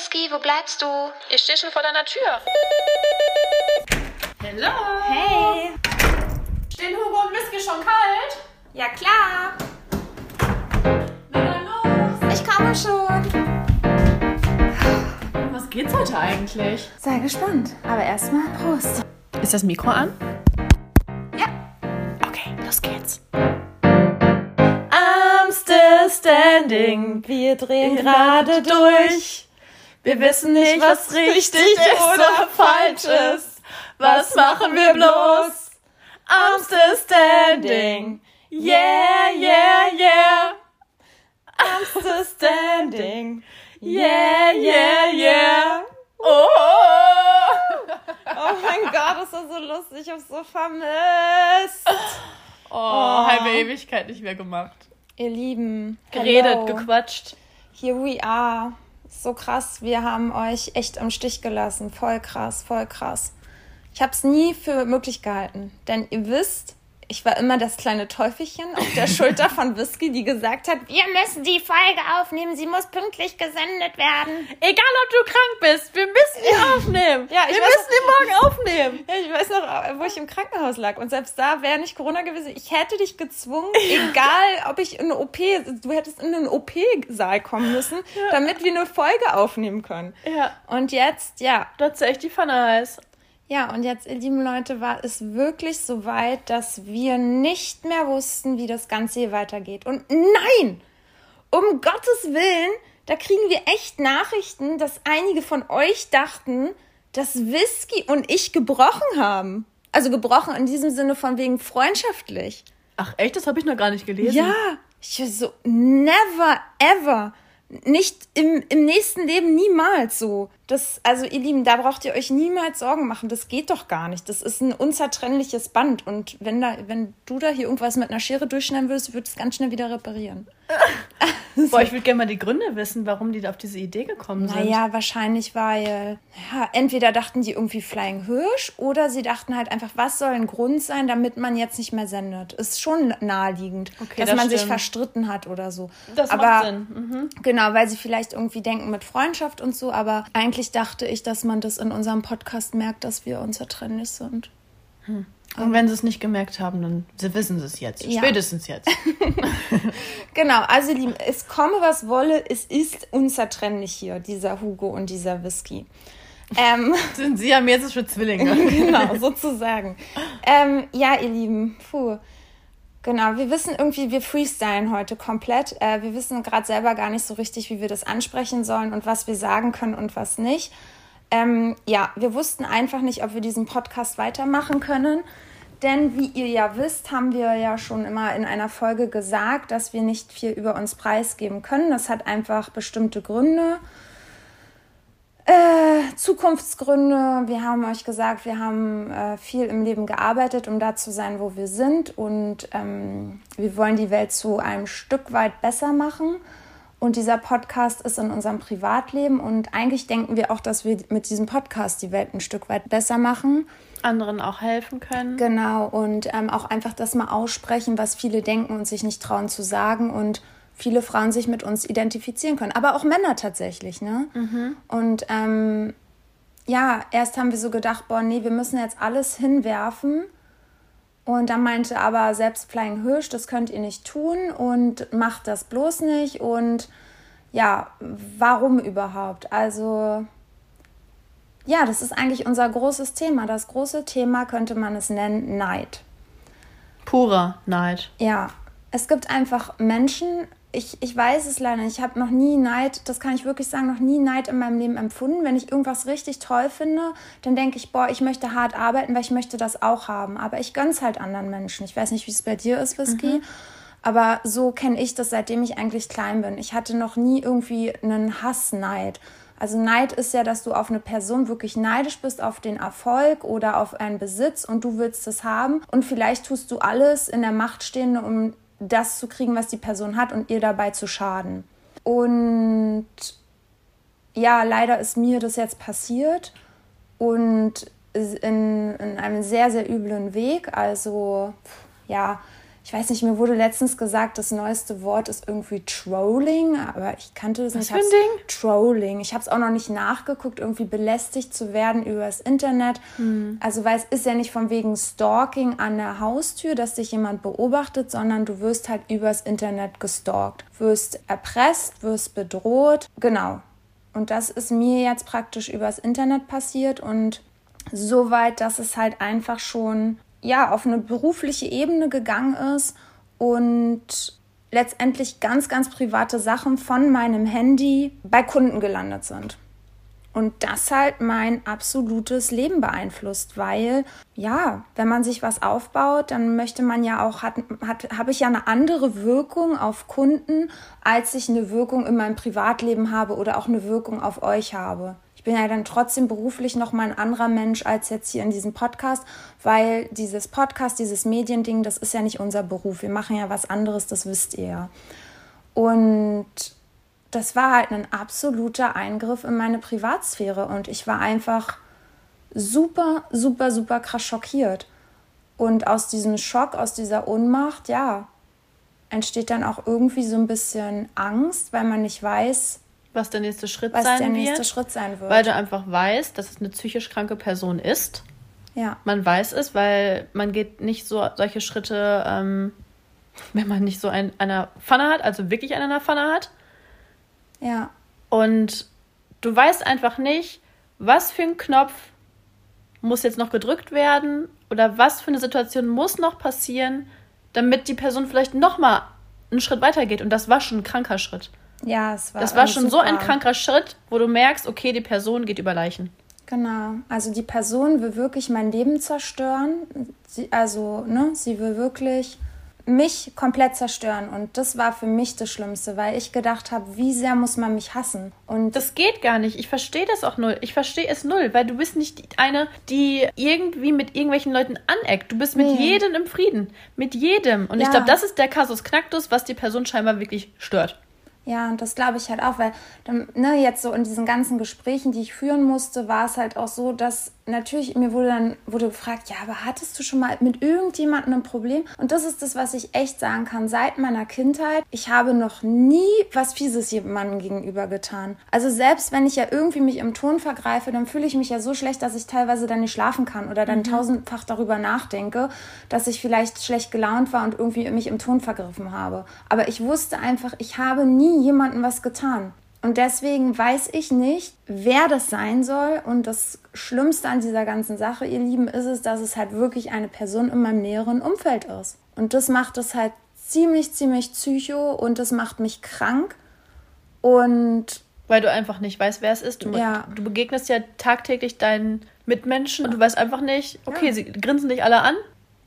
Whisky, wo bleibst du? Ich stehe schon vor deiner Tür. Hallo. Hey. Stehen Hugo und Whisky schon kalt? Ja, klar. Na dann los. Ich komme schon. Was geht's heute eigentlich? Sei gespannt. Aber erstmal Prost. Ist das Mikro an? Ja. Okay, los geht's. I'm still standing. Wir drehen gerade durch. Wir wissen nicht, was richtig oder falsch ist. Was machen wir bloß? I'm still standing. Yeah, yeah, yeah. I'm still standing. Yeah, yeah, yeah. Oh. Oh mein Gott, das war so lustig. Ich hab's so vermisst. Oh, halbe Ewigkeit nicht mehr gemacht. Ihr Lieben. Geredet, hello. gequatscht. Here we are. So krass. Wir haben euch echt am Stich gelassen. Voll krass, voll krass. Ich hab's nie für möglich gehalten. Denn ihr wisst, ich war immer das kleine Teufelchen auf der Schulter von Whisky, die gesagt hat, wir müssen die Folge aufnehmen, sie muss pünktlich gesendet werden. Egal, ob du krank bist, wir müssen die aufnehmen. Ja, ich wir müssen die morgen aufnehmen. Ja, ich weiß noch, wo ich im Krankenhaus lag. Und selbst da wäre nicht Corona gewesen. Ich hätte dich gezwungen, egal ob ich in eine OP, du hättest in einen OP-Saal kommen müssen, damit wir eine Folge aufnehmen können. Ja, Und jetzt, ja, du hast echt die Pfanne heiß. Ja, und jetzt, ihr lieben Leute, war es wirklich so weit, dass wir nicht mehr wussten, wie das Ganze hier weitergeht. Und nein! Um Gottes Willen, da kriegen wir echt Nachrichten, dass einige von euch dachten, dass Whisky und ich gebrochen haben. Also gebrochen in diesem Sinne von wegen freundschaftlich. Ach echt, das habe ich noch gar nicht gelesen. Ja, ich so, never ever. Nicht im, im nächsten Leben niemals so. Das, also ihr Lieben, da braucht ihr euch niemals Sorgen machen. Das geht doch gar nicht. Das ist ein unzertrennliches Band. Und wenn da, wenn du da hier irgendwas mit einer Schere durchschneiden würdest, würdest du es ganz schnell wieder reparieren. Boah, ich würde gerne mal die Gründe wissen, warum die da auf diese Idee gekommen sind. Naja, wahrscheinlich, weil, ja, entweder dachten die irgendwie Flying Hirsch oder sie dachten halt einfach, was soll ein Grund sein, damit man jetzt nicht mehr sendet. Ist schon naheliegend, Okay, dass das man sich stimmt. verstritten hat oder so. Das aber, macht Sinn. Mhm. Genau, weil sie vielleicht irgendwie denken mit Freundschaft und so, aber eigentlich dachte ich, dass man das in unserem Podcast merkt, dass wir unzertrennlich sind. Und wenn sie es nicht gemerkt haben, dann sie wissen sie es jetzt. Ja. Spätestens jetzt. Genau, also lieben, es komme was wolle, es ist unzertrennlich hier, dieser Hugo und dieser Whisky. Ähm, sind sie ja jetzt Zwillinge. genau, sozusagen. Ähm, ja, ihr Lieben, puh. Genau, wir wissen irgendwie, wir freestylen heute komplett. Äh, wir wissen gerade selber gar nicht so richtig, wie wir das ansprechen sollen und was wir sagen können und was nicht. Ähm, ja, wir wussten einfach nicht, ob wir diesen Podcast weitermachen können. Denn wie ihr ja wisst, haben wir ja schon immer in einer Folge gesagt, dass wir nicht viel über uns preisgeben können. Das hat einfach bestimmte Gründe. Äh, Zukunftsgründe. Wir haben euch gesagt, wir haben äh, viel im Leben gearbeitet, um da zu sein, wo wir sind. Und ähm, wir wollen die Welt zu einem Stück weit besser machen. Und dieser Podcast ist in unserem Privatleben. Und eigentlich denken wir auch, dass wir mit diesem Podcast die Welt ein Stück weit besser machen. Anderen auch helfen können. Genau, und ähm, auch einfach das mal aussprechen, was viele denken und sich nicht trauen zu sagen und viele Frauen sich mit uns identifizieren können. Aber auch Männer tatsächlich, ne? Und ähm, ja, erst haben wir so gedacht, boah, nee, wir müssen jetzt alles hinwerfen. Und dann meinte aber selbst Flying Hirsch, das könnt ihr nicht tun und macht das bloß nicht. Und ja, warum überhaupt? Also ja, das ist eigentlich unser großes Thema. Das große Thema könnte man es nennen, Neid. Purer Neid. Ja, es gibt einfach Menschen, ich, ich weiß es leider nicht, ich habe noch nie Neid, das kann ich wirklich sagen, noch nie Neid in meinem Leben empfunden. Wenn ich irgendwas richtig toll finde, dann denke ich, boah, ich möchte hart arbeiten, weil ich möchte das auch haben. Aber ich gönn's halt anderen Menschen. Ich weiß nicht, wie es bei dir ist, Whisky. Aber so kenne ich das, seitdem ich eigentlich klein bin. Ich hatte noch nie irgendwie einen Hassneid. Also Neid ist ja, dass du auf eine Person wirklich neidisch bist, auf den Erfolg oder auf einen Besitz und du willst es haben. Und vielleicht tust du alles in der Macht Stehende, um das zu kriegen, was die Person hat und ihr dabei zu schaden. Und ja, leider ist mir das jetzt passiert und in, in einem sehr, sehr üblen Weg. Also ja, ich weiß nicht, mir wurde letztens gesagt, das neueste Wort ist irgendwie Trolling, aber ich kannte das nicht. Was für ein Ding? Trolling. Ich habe es auch noch nicht nachgeguckt, irgendwie belästigt zu werden über das Internet. Hm. Also, weil es ist ja nicht von wegen Stalking an der Haustür, dass dich jemand beobachtet, sondern du wirst halt übers Internet gestalkt. Wirst erpresst, wirst bedroht. Genau. Und das ist mir jetzt praktisch übers Internet passiert und so weit, dass es halt einfach schon ja auf eine berufliche Ebene gegangen ist und letztendlich ganz, ganz private Sachen von meinem Handy bei Kunden gelandet sind. Und das halt mein absolutes Leben beeinflusst, weil ja, wenn man sich was aufbaut, dann möchte man ja auch, hat, hat, habe ich ja eine andere Wirkung auf Kunden, als ich eine Wirkung in meinem Privatleben habe oder auch eine Wirkung auf euch habe ich bin ja dann trotzdem beruflich noch mal ein anderer Mensch als jetzt hier in diesem Podcast, weil dieses Podcast, dieses Mediending, das ist ja nicht unser Beruf. Wir machen ja was anderes, das wisst ihr ja. Und das war halt ein absoluter Eingriff in meine Privatsphäre und ich war einfach super, super, super krass schockiert. Und aus diesem Schock, aus dieser Ohnmacht, ja, entsteht dann auch irgendwie so ein bisschen Angst, weil man nicht weiß, was der nächste Schritt was sein der nächste wird. Schritt sein wird. Weil du einfach weißt, dass es eine psychisch kranke Person ist. ja, Man weiß es, weil man geht nicht so solche Schritte, ähm, wenn man nicht so ein, einer Pfanne hat, also wirklich einen einer Pfanne hat. ja, Und du weißt einfach nicht, was für ein Knopf muss jetzt noch gedrückt werden oder was für eine Situation muss noch passieren, damit die Person vielleicht noch mal einen Schritt weitergeht. Und das war schon ein kranker Schritt. Ja, es war Das war schon so super. ein kranker Schritt, wo du merkst, okay, die Person geht über Leichen. Genau. Also die Person will wirklich mein Leben zerstören. Sie, also, ne, sie will wirklich mich komplett zerstören. Und das war für mich das Schlimmste, weil ich gedacht habe, wie sehr muss man mich hassen? Und Das geht gar nicht. Ich verstehe das auch null. Ich verstehe es null, weil du bist nicht eine, die irgendwie mit irgendwelchen Leuten aneckt. Du bist mit Nee. jedem im Frieden. Mit jedem. Und ich Ja. glaube, das ist der Kasus Knacktus, was die Person scheinbar wirklich stört. Ja, und das glaube ich halt auch, weil ne, jetzt so in diesen ganzen Gesprächen, die ich führen musste, war es halt auch so, dass natürlich mir wurde dann wurde gefragt, ja, aber hattest du schon mal mit irgendjemandem ein Problem? Und das ist das, was ich echt sagen kann. Seit meiner Kindheit, ich habe noch nie was Fieses jemandem gegenüber getan. Also selbst wenn ich ja irgendwie mich im Ton vergreife, dann fühle ich mich ja so schlecht, dass ich teilweise dann nicht schlafen kann oder dann tausendfach darüber nachdenke, dass ich vielleicht schlecht gelaunt war und irgendwie mich im Ton vergriffen habe. Aber ich wusste einfach, ich habe nie jemandem was getan. Und deswegen weiß ich nicht, wer das sein soll. Und das Schlimmste an dieser ganzen Sache, ihr Lieben, ist es, dass es halt wirklich eine Person in meinem näheren Umfeld ist. Und das macht es halt ziemlich, ziemlich psycho und das macht mich krank. Und Weil du einfach nicht weißt, wer es ist. Du, Ja. du begegnest ja tagtäglich deinen Mitmenschen und du weißt einfach nicht, okay, sie grinsen dich alle an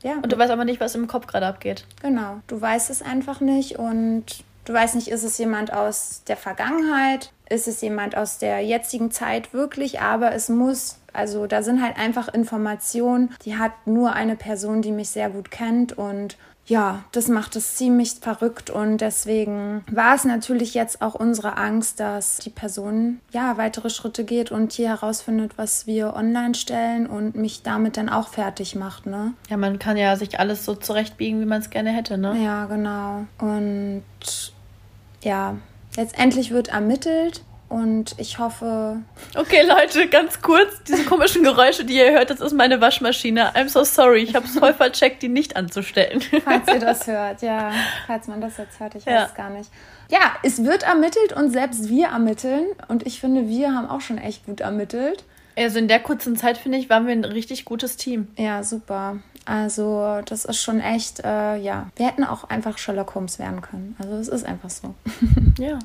ja, und du weißt aber nicht, was im Kopf gerade abgeht. Genau, du weißt es einfach nicht und du weißt nicht, ist es jemand aus der Vergangenheit, ist es jemand aus der jetzigen Zeit wirklich, aber es muss, also da sind halt einfach Informationen, die hat nur eine Person, die mich sehr gut kennt und ja, das macht es ziemlich verrückt und deswegen war es natürlich jetzt auch unsere Angst, dass die Person ja weitere Schritte geht und hier herausfindet, was wir online stellen und mich damit dann auch fertig macht, ne? Ja, man kann ja sich alles so zurechtbiegen, wie man es gerne hätte, ne? Ja, genau. Und ja, letztendlich wird ermittelt und ich hoffe, Okay, Leute, ganz kurz, diese komischen Geräusche, die ihr hört, das ist meine Waschmaschine. I'm so sorry, ich habe es voll vercheckt, die nicht anzustellen. falls ihr das hört, ja, falls man das jetzt hört, ich weiß Ja. es gar nicht. Ja, es wird ermittelt und selbst wir ermitteln und ich finde, wir haben auch schon echt gut ermittelt. Also in der kurzen Zeit, finde ich, waren wir ein richtig gutes Team. Ja, super. Also, das ist schon echt, äh, ja. Wir hätten auch einfach Sherlock Holmes werden können. Also, es ist einfach so. Ja. ja.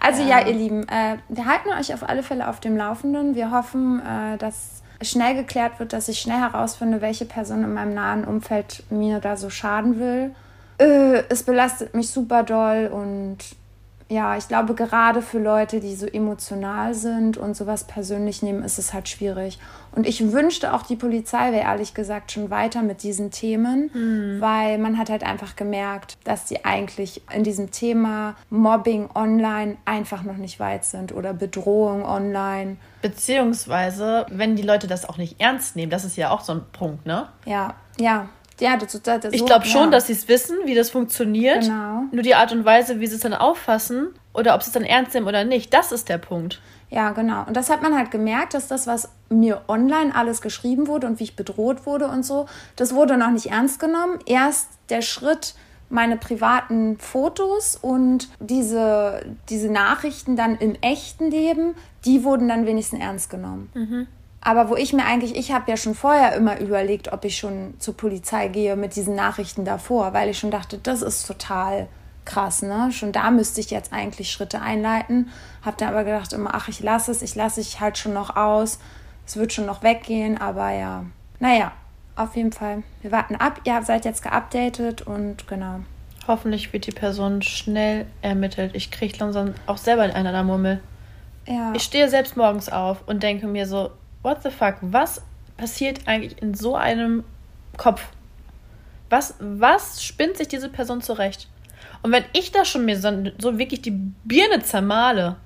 Also ja, ihr Lieben, äh, wir halten euch auf alle Fälle auf dem Laufenden. Wir hoffen, äh, dass schnell geklärt wird, dass ich schnell herausfinde, welche Person in meinem nahen Umfeld mir da so schaden will. Äh, es belastet mich super doll und ja, ich glaube, gerade für Leute, die so emotional sind und sowas persönlich nehmen, ist es halt schwierig. Und ich wünschte auch, die Polizei wäre ehrlich gesagt schon weiter mit diesen Themen, weil man hat halt einfach gemerkt, dass die eigentlich in diesem Thema Mobbing online einfach noch nicht weit sind oder Bedrohung online. Beziehungsweise, wenn die Leute das auch nicht ernst nehmen, das ist ja auch so ein Punkt, ne? Ja, ja, Ja, das, das, das Ich glaube schon, ja. dass sie es wissen, wie das funktioniert. Genau. Nur die Art und Weise, wie sie es dann auffassen oder ob sie es dann ernst nehmen oder nicht, das ist der Punkt. Ja, genau. Und das hat man halt gemerkt, dass das, was mir online alles geschrieben wurde und wie ich bedroht wurde und so, das wurde noch nicht ernst genommen. Erst der Schritt, meine privaten Fotos und diese, diese Nachrichten dann im echten Leben, die wurden dann wenigstens ernst genommen. Aber wo ich mir eigentlich, ich habe ja schon vorher immer überlegt, ob ich schon zur Polizei gehe mit diesen Nachrichten davor, weil ich schon dachte, das ist total krass, ne? Schon da müsste ich jetzt eigentlich Schritte einleiten. Hab dann aber gedacht immer, ach, ich lasse es, ich lasse ich halt schon noch aus. Es wird schon noch weggehen, aber ja. Naja, auf jeden Fall. Wir warten ab. Ihr seid jetzt geupdatet und genau. Hoffentlich wird die Person schnell ermittelt. Ich kriege langsam auch selber einen an der Murmel. Ja. Ich stehe selbst morgens auf und denke mir so, what the fuck, was passiert eigentlich in so einem Kopf? Was, was spinnt sich diese Person zurecht? Und wenn ich da schon mir so, so wirklich die Birne zermale,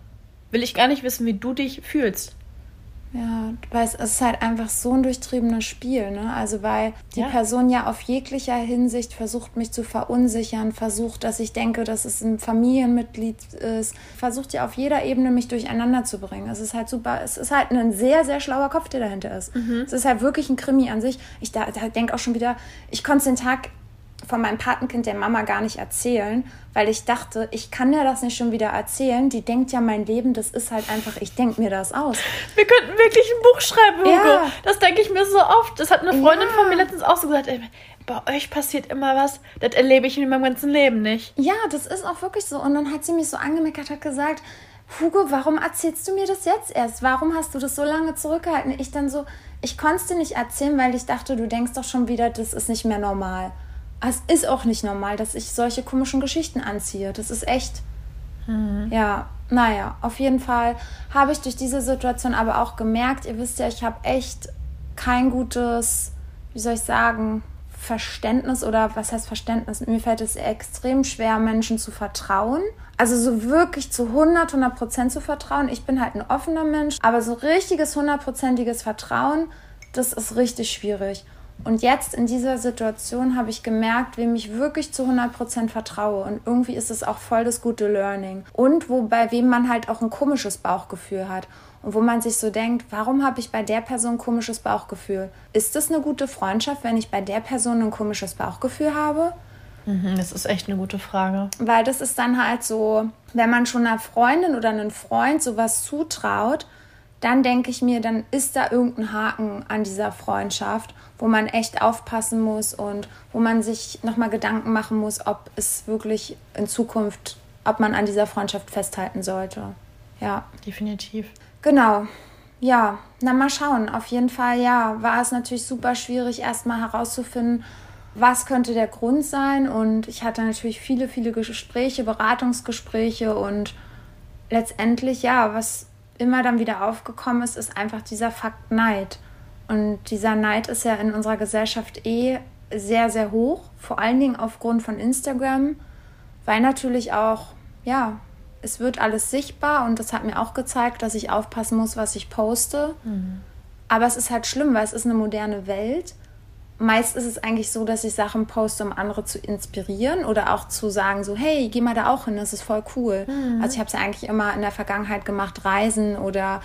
will ich gar nicht wissen, wie du dich fühlst. Ja, weißt, es ist halt einfach so ein durchtriebenes Spiel, ne? Also weil die Ja. Person ja auf jeglicher Hinsicht versucht, mich zu verunsichern, versucht, dass ich denke, dass es ein Familienmitglied ist, versucht ja auf jeder Ebene mich durcheinander zu bringen. Es ist halt super, es ist halt ein sehr, sehr schlauer Kopf, der dahinter ist. Es ist halt wirklich ein Krimi an sich. Ich da, da denke auch schon wieder, ich konnte den Tag von meinem Patenkind der Mama gar nicht erzählen, weil ich dachte, ich kann ja das nicht schon wieder erzählen. Die denkt ja, mein Leben, das ist halt einfach, ich denke mir das aus. Wir könnten wirklich ein Buch schreiben, Hugo. Ja. Das denke ich mir so oft. Das hat eine Freundin Ja. von mir letztens auch so gesagt. Ey, bei euch passiert immer was. Das erlebe ich in meinem ganzen Leben nicht. Ja, das ist auch wirklich so. Und dann hat sie mich so angemeckert, hat gesagt, Hugo, warum erzählst du mir das jetzt erst? Warum hast du das so lange zurückgehalten? Ich dann so, ich konnte es dir nicht erzählen, weil ich dachte, du denkst doch schon wieder, das ist nicht mehr normal. Es ist auch nicht normal, dass ich solche komischen Geschichten anziehe. Das ist echt. Ja, naja, auf jeden Fall habe ich durch diese Situation aber auch gemerkt, ihr wisst ja, ich habe echt kein gutes, wie soll ich sagen, Verständnis oder was heißt Verständnis? Mir fällt es extrem schwer, Menschen zu vertrauen. Also so wirklich zu 100, 100 Prozent zu vertrauen. Ich bin halt ein offener Mensch, aber so richtiges, hundertprozentiges Vertrauen, das ist richtig schwierig. Und jetzt in dieser Situation habe ich gemerkt, wem ich wirklich zu 100% vertraue. Und irgendwie ist es auch voll das gute Learning. Und wo bei wem man halt auch ein komisches Bauchgefühl hat. Und wo man sich so denkt, warum habe ich bei der Person ein komisches Bauchgefühl? Ist das eine gute Freundschaft, wenn ich bei der Person ein komisches Bauchgefühl habe? Mhm, Das ist echt eine gute Frage. Weil das ist dann halt so, wenn man schon einer Freundin oder einem Freund sowas zutraut, dann denke ich mir, dann ist da irgendein Haken an dieser Freundschaft, wo man echt aufpassen muss und wo man sich nochmal Gedanken machen muss, ob es wirklich in Zukunft, ob man an dieser Freundschaft festhalten sollte. Ja. Definitiv. Genau. Ja, na mal schauen. Auf jeden Fall, ja, war es natürlich super schwierig, erstmal herauszufinden, was könnte der Grund sein. Und ich hatte natürlich viele, viele Gespräche, Beratungsgespräche und letztendlich, ja, was immer dann wieder aufgekommen ist, ist einfach dieser Fakt Neid. Und dieser Neid ist ja in unserer Gesellschaft eh sehr, sehr hoch, vor allen Dingen aufgrund von Instagram, weil natürlich auch, ja, es wird alles sichtbar und das hat mir auch gezeigt, dass ich aufpassen muss, was ich poste. Aber es ist halt schlimm, weil es ist eine moderne Welt. Meist ist es eigentlich so, dass ich Sachen poste, um andere zu inspirieren oder auch zu sagen, so, hey, geh mal da auch hin, das ist voll cool. Also ich habe es ja eigentlich immer in der Vergangenheit gemacht, Reisen oder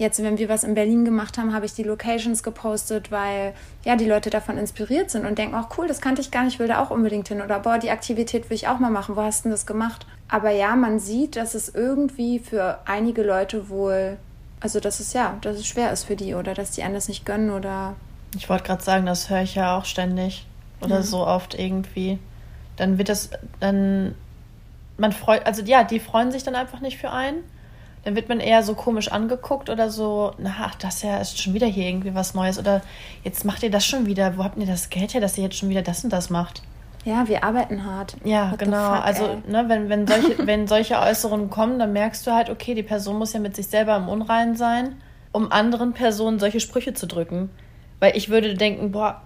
jetzt, wenn wir was in Berlin gemacht haben, habe ich die Locations gepostet, weil ja die Leute davon inspiriert sind und denken, auch cool, das kannte ich gar nicht, will da auch unbedingt hin oder boah, die Aktivität will ich auch mal machen, wo hast du denn das gemacht? Aber ja, man sieht, dass es irgendwie für einige Leute wohl, also dass es ja, dass es schwer ist für die oder dass die anders nicht gönnen oder Ich wollte gerade sagen, das höre ich ja auch ständig. Oder so oft irgendwie. Dann wird das, dann, man freut, also ja, die freuen sich dann einfach nicht für einen. Dann wird man eher so komisch angeguckt oder so, na, ach, das ja ist schon wieder hier irgendwie was Neues. Oder jetzt macht ihr das schon wieder. Wo habt ihr das Geld her, dass ihr jetzt schon wieder das und das macht? ja, wir arbeiten hart. Ja, What genau. fuck, also, ey. ne, wenn, wenn, solche, wenn solche Äußerungen kommen, dann merkst du halt, okay, die Person muss ja mit sich selber im Unreinen sein, um anderen Personen solche Sprüche zu drücken. Weil ich würde denken, boah,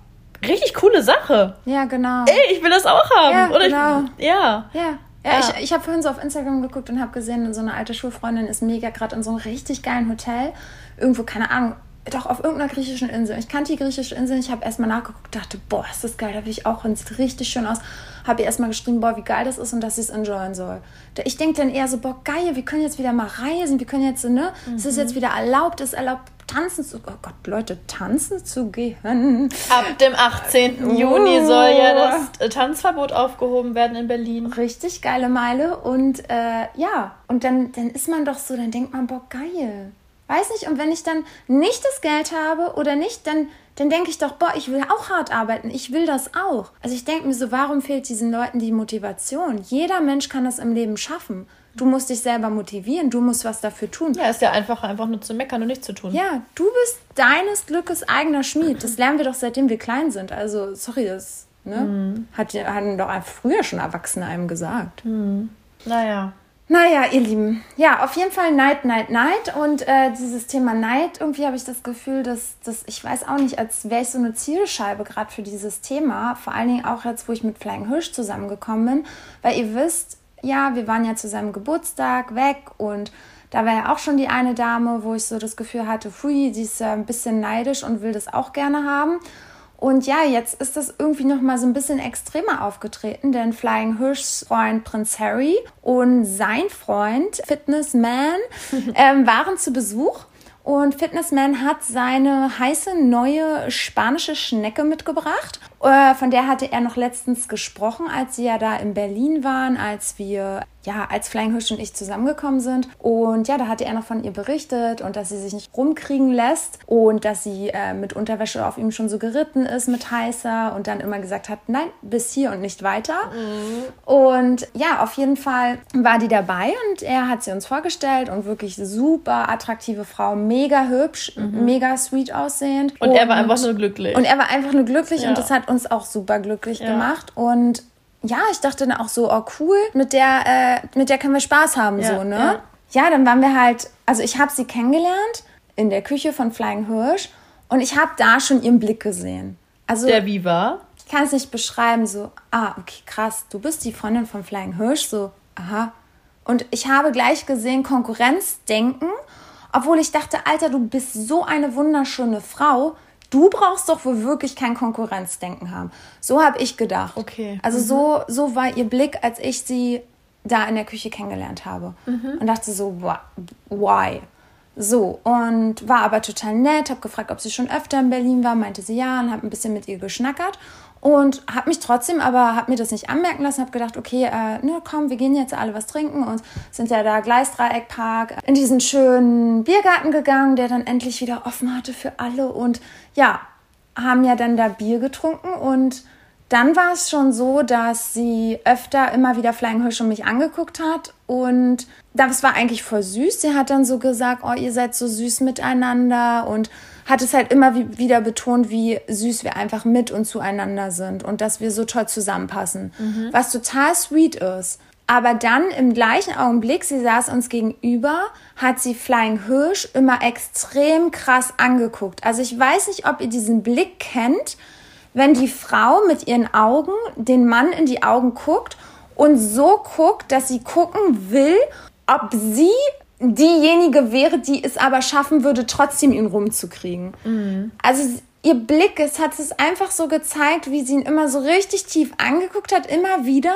richtig coole Sache. Ja, genau. Ey, ich will das auch haben. Ja, Oder genau. ich, ja. Ja. Ja, Ja. ich, ich habe vorhin so auf Instagram geguckt und habe gesehen, so eine alte Schulfreundin ist mega gerade in so einem richtig geilen Hotel. Irgendwo, keine Ahnung, doch auf irgendeiner griechischen Insel. Ich kannte die griechische Insel, ich habe erstmal nachgeguckt, dachte, boah, ist das geil, da will ich auch hin, sieht richtig schön aus. Habe ihr erstmal geschrieben, boah, wie geil das ist und dass sie es enjoyen soll. Ich denke dann eher so, boah, geil, wir können jetzt wieder mal reisen, wir können jetzt, ne, mhm. es ist jetzt wieder erlaubt, es ist erlaubt, tanzen zu, oh Gott, Leute, tanzen zu gehen. Ab dem 18. Juni soll ja das Tanzverbot aufgehoben werden in Berlin. Richtig geile Meile und äh, ja, und dann, dann ist man doch so, dann denkt man, boah, geil. Weiß nicht, und wenn ich dann nicht das Geld habe oder nicht, dann, dann denke ich doch, boah, ich will auch hart arbeiten, ich will das auch. Also ich denke mir so, warum fehlt diesen Leuten die Motivation? Jeder Mensch kann das im Leben schaffen. Du musst dich selber motivieren, du musst was dafür tun. Ja, ist ja einfach, einfach nur zu meckern und nichts zu tun. Ja, du bist deines Glückes eigener Schmied. Das lernen wir doch seitdem wir klein sind. Also, sorry, das ne, mhm. hat, hatten doch früher schon Erwachsene einem gesagt. Mhm. Naja. Naja, ihr Lieben. Ja, auf jeden Fall Neid, Neid, Neid. Und äh, dieses Thema Neid, irgendwie habe ich das Gefühl, dass, dass ich weiß auch nicht, als wäre ich so eine Zielscheibe gerade für dieses Thema. Vor allen Dingen auch jetzt, wo ich mit Flying Hirsch zusammengekommen bin. Weil ihr wisst, ja, wir waren ja zu seinem Geburtstag weg und da war ja auch schon die eine Dame, wo ich so das Gefühl hatte, fui, sie ist ja ein bisschen neidisch und will das auch gerne haben. Und ja, jetzt ist das irgendwie noch mal so ein bisschen extremer aufgetreten, denn Flying Hirschs Freund Prinz Harry und sein Freund Fitnessman ähm, waren zu Besuch. Und Fitnessman hat seine heiße neue spanische Schnecke mitgebracht. Äh, von der hatte er noch letztens gesprochen, als sie ja da in Berlin waren, als wir ja, als Flying Hirsch und ich zusammengekommen sind. Und ja, da hatte er noch von ihr berichtet und dass sie sich nicht rumkriegen lässt und dass sie äh, mit Unterwäsche auf ihm schon so geritten ist mit heißer und dann immer gesagt hat, nein, bis hier und nicht weiter. Mhm. Und ja, auf jeden Fall war die dabei und er hat sie uns vorgestellt und wirklich super attraktive Frau, mega hübsch, mhm. mega sweet aussehend. Und, und, er war einfach nur glücklich. Und er war einfach nur glücklich ja. und das hat uns auch super glücklich ja. gemacht. Und ja, ich dachte dann auch so, oh cool, mit der, äh, mit der können wir Spaß haben, ja, so, ne? Ja. ja, dann waren wir halt, also ich habe sie kennengelernt in der Küche von Flying Hirsch und ich habe da schon ihren Blick gesehen. Also, der wie war? Ich kann es nicht beschreiben, so, ah, okay, krass, du bist die Freundin von Flying Hirsch, so, aha. Und ich habe gleich gesehen Konkurrenzdenken, obwohl ich dachte, Alter, du bist so eine wunderschöne Frau du brauchst doch wohl wirklich kein Konkurrenzdenken haben. So habe ich gedacht. Okay. Also mhm. so, so war ihr Blick, als ich sie da in der Küche kennengelernt habe. Mhm. Und dachte so, why? So, und war aber total nett, habe gefragt, ob sie schon öfter in Berlin war, meinte sie ja und habe ein bisschen mit ihr geschnackert und habe mich trotzdem, aber habe mir das nicht anmerken lassen, habe gedacht, okay, äh, ne, komm, wir gehen jetzt alle was trinken und sind ja da Gleisdreieckpark in diesen schönen Biergarten gegangen, der dann endlich wieder offen hatte für alle. Und ja, haben ja dann da Bier getrunken und dann war es schon so, dass sie öfter immer wieder Flying Hirsch und mich angeguckt hat und das war eigentlich voll süß. Sie hat dann so gesagt, oh, ihr seid so süß miteinander und hat es halt immer wieder betont, wie süß wir einfach mit und zueinander sind und dass wir so toll zusammenpassen. Mhm. Was total sweet ist. Aber dann im gleichen Augenblick, sie saß uns gegenüber, hat sie Flying Hirsch immer extrem krass angeguckt. Also ich weiß nicht, ob ihr diesen Blick kennt, wenn die Frau mit ihren Augen den Mann in die Augen guckt und so guckt, dass sie gucken will, ob sie diejenige wäre, die es aber schaffen würde, trotzdem ihn rumzukriegen. Mhm. Also ihr Blick, es hat es einfach so gezeigt, wie sie ihn immer so richtig tief angeguckt hat, immer wieder.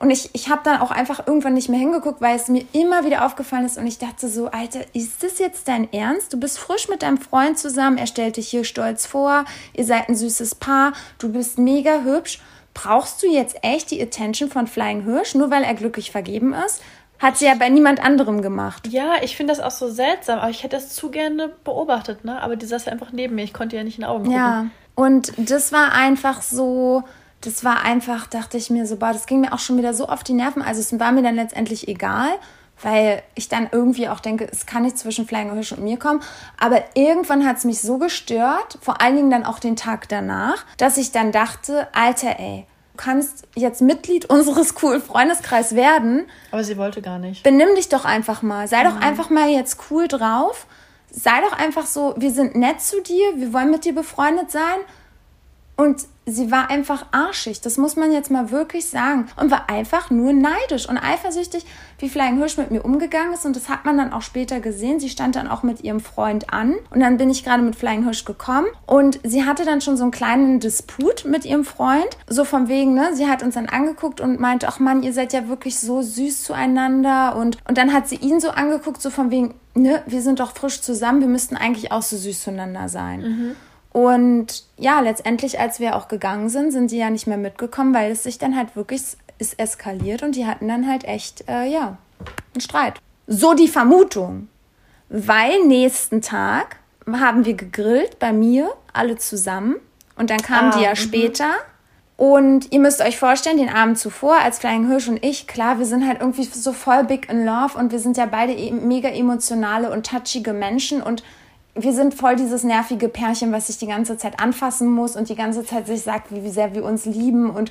Und ich, ich habe dann auch einfach irgendwann nicht mehr hingeguckt, weil es mir immer wieder aufgefallen ist. Und ich dachte so, Alter, ist das jetzt dein Ernst? Du bist frisch mit deinem Freund zusammen, er stellt dich hier stolz vor, ihr seid ein süßes Paar, du bist mega hübsch. Brauchst du jetzt echt die Attention von Flying Hirsch, nur weil er glücklich vergeben ist? Hat sie ja bei niemand anderem gemacht. Ja, ich finde das auch so seltsam, aber ich hätte das zu gerne beobachtet, ne? Aber die saß ja einfach neben mir, ich konnte ja nicht in die Augen gucken. Ja, und das war einfach so, das war einfach, dachte ich mir so, boah, das ging mir auch schon wieder so auf die Nerven. Also es war mir dann letztendlich egal, weil ich dann irgendwie auch denke, es kann nicht zwischen Flying Hirsch und mir kommen. Aber irgendwann hat es mich so gestört, vor allen Dingen dann auch den Tag danach, dass ich dann dachte, Alter, ey, kannst jetzt Mitglied unseres coolen Freundeskreis werden. Aber sie wollte gar nicht. Benimm dich doch einfach mal. Sei mhm. doch einfach mal jetzt cool drauf. Sei doch einfach so, wir sind nett zu dir, wir wollen mit dir befreundet sein. Und sie war einfach arschig, das muss man jetzt mal wirklich sagen. Und war einfach nur neidisch und eifersüchtig, wie Flying Hirsch mit mir umgegangen ist. Und das hat man dann auch später gesehen. Sie stand dann auch mit ihrem Freund an. Und dann bin ich gerade mit Flying Hirsch gekommen. Und sie hatte dann schon so einen kleinen Disput mit ihrem Freund. So von wegen, ne? Sie hat uns dann angeguckt und meinte, ach Mann, ihr seid ja wirklich so süß zueinander. Und, und dann hat sie ihn so angeguckt, so von wegen, ne, wir sind doch frisch zusammen, wir müssten eigentlich auch so süß zueinander sein. Mhm. Und ja, letztendlich, als wir auch gegangen sind, sind die ja nicht mehr mitgekommen, weil es sich dann halt wirklich ist eskaliert und die hatten dann halt echt, äh, ja, einen Streit. So die Vermutung. Weil nächsten Tag haben wir gegrillt bei mir, alle zusammen. Und dann kamen ah, die ja mhm. später. Und ihr müsst euch vorstellen, den Abend zuvor, als Flying Hirsch und ich, klar, wir sind halt irgendwie so voll big in love und wir sind ja beide e mega emotionale und touchige Menschen und wir sind voll dieses nervige Pärchen, was sich die ganze Zeit anfassen muss und die ganze Zeit sich sagt, wie sehr wir uns lieben und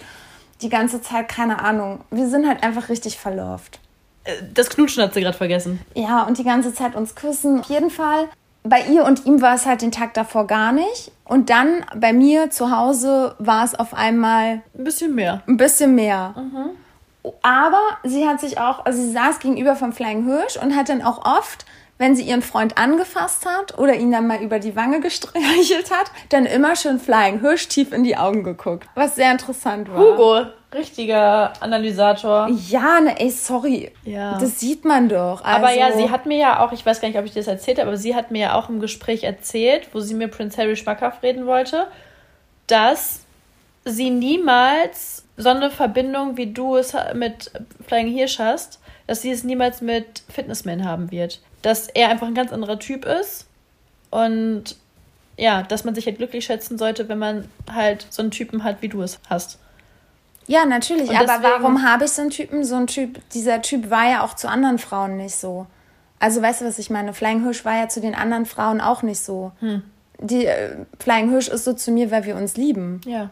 die ganze Zeit, keine Ahnung, wir sind halt einfach richtig verlauft. Äh, das Knutschen hat sie gerade vergessen. Ja, und die ganze Zeit uns küssen. Auf jeden Fall, bei ihr und ihm war es halt den Tag davor gar nicht. Und dann bei mir zu Hause war es auf einmal. Ein bisschen mehr. Ein bisschen mehr. Mhm. Aber sie hat sich auch, also sie saß gegenüber vom Flying Hirsch und hat dann auch oft wenn sie ihren Freund angefasst hat oder ihn dann mal über die Wange gestreichelt hat, dann immer schön Flying Hirsch tief in die Augen geguckt. Was sehr interessant war. Hugo, richtiger Analysator. Ja, ne, ey, sorry. Ja. Das sieht man doch. Also aber ja, also sie hat mir ja auch, ich weiß gar nicht, ob ich das erzählt habe, aber sie hat mir ja auch im Gespräch erzählt, wo sie mir Prince Harry schmackhaft reden wollte, dass sie niemals so eine Verbindung, wie du es mit Flying Hirsch hast, dass sie es niemals mit Fitnessman haben wird dass er einfach ein ganz anderer Typ ist und ja, dass man sich halt glücklich schätzen sollte, wenn man halt so einen Typen hat, wie du es hast. Ja, natürlich, aber deswegen, warum habe ich so einen Typen? So ein Typ, dieser Typ war ja auch zu anderen Frauen nicht so. Also weißt du, was ich meine? Flying Hirsch war ja zu den anderen Frauen auch nicht so. Hm. Die äh, Flying Hirsch ist so zu mir, weil wir uns lieben. Ja.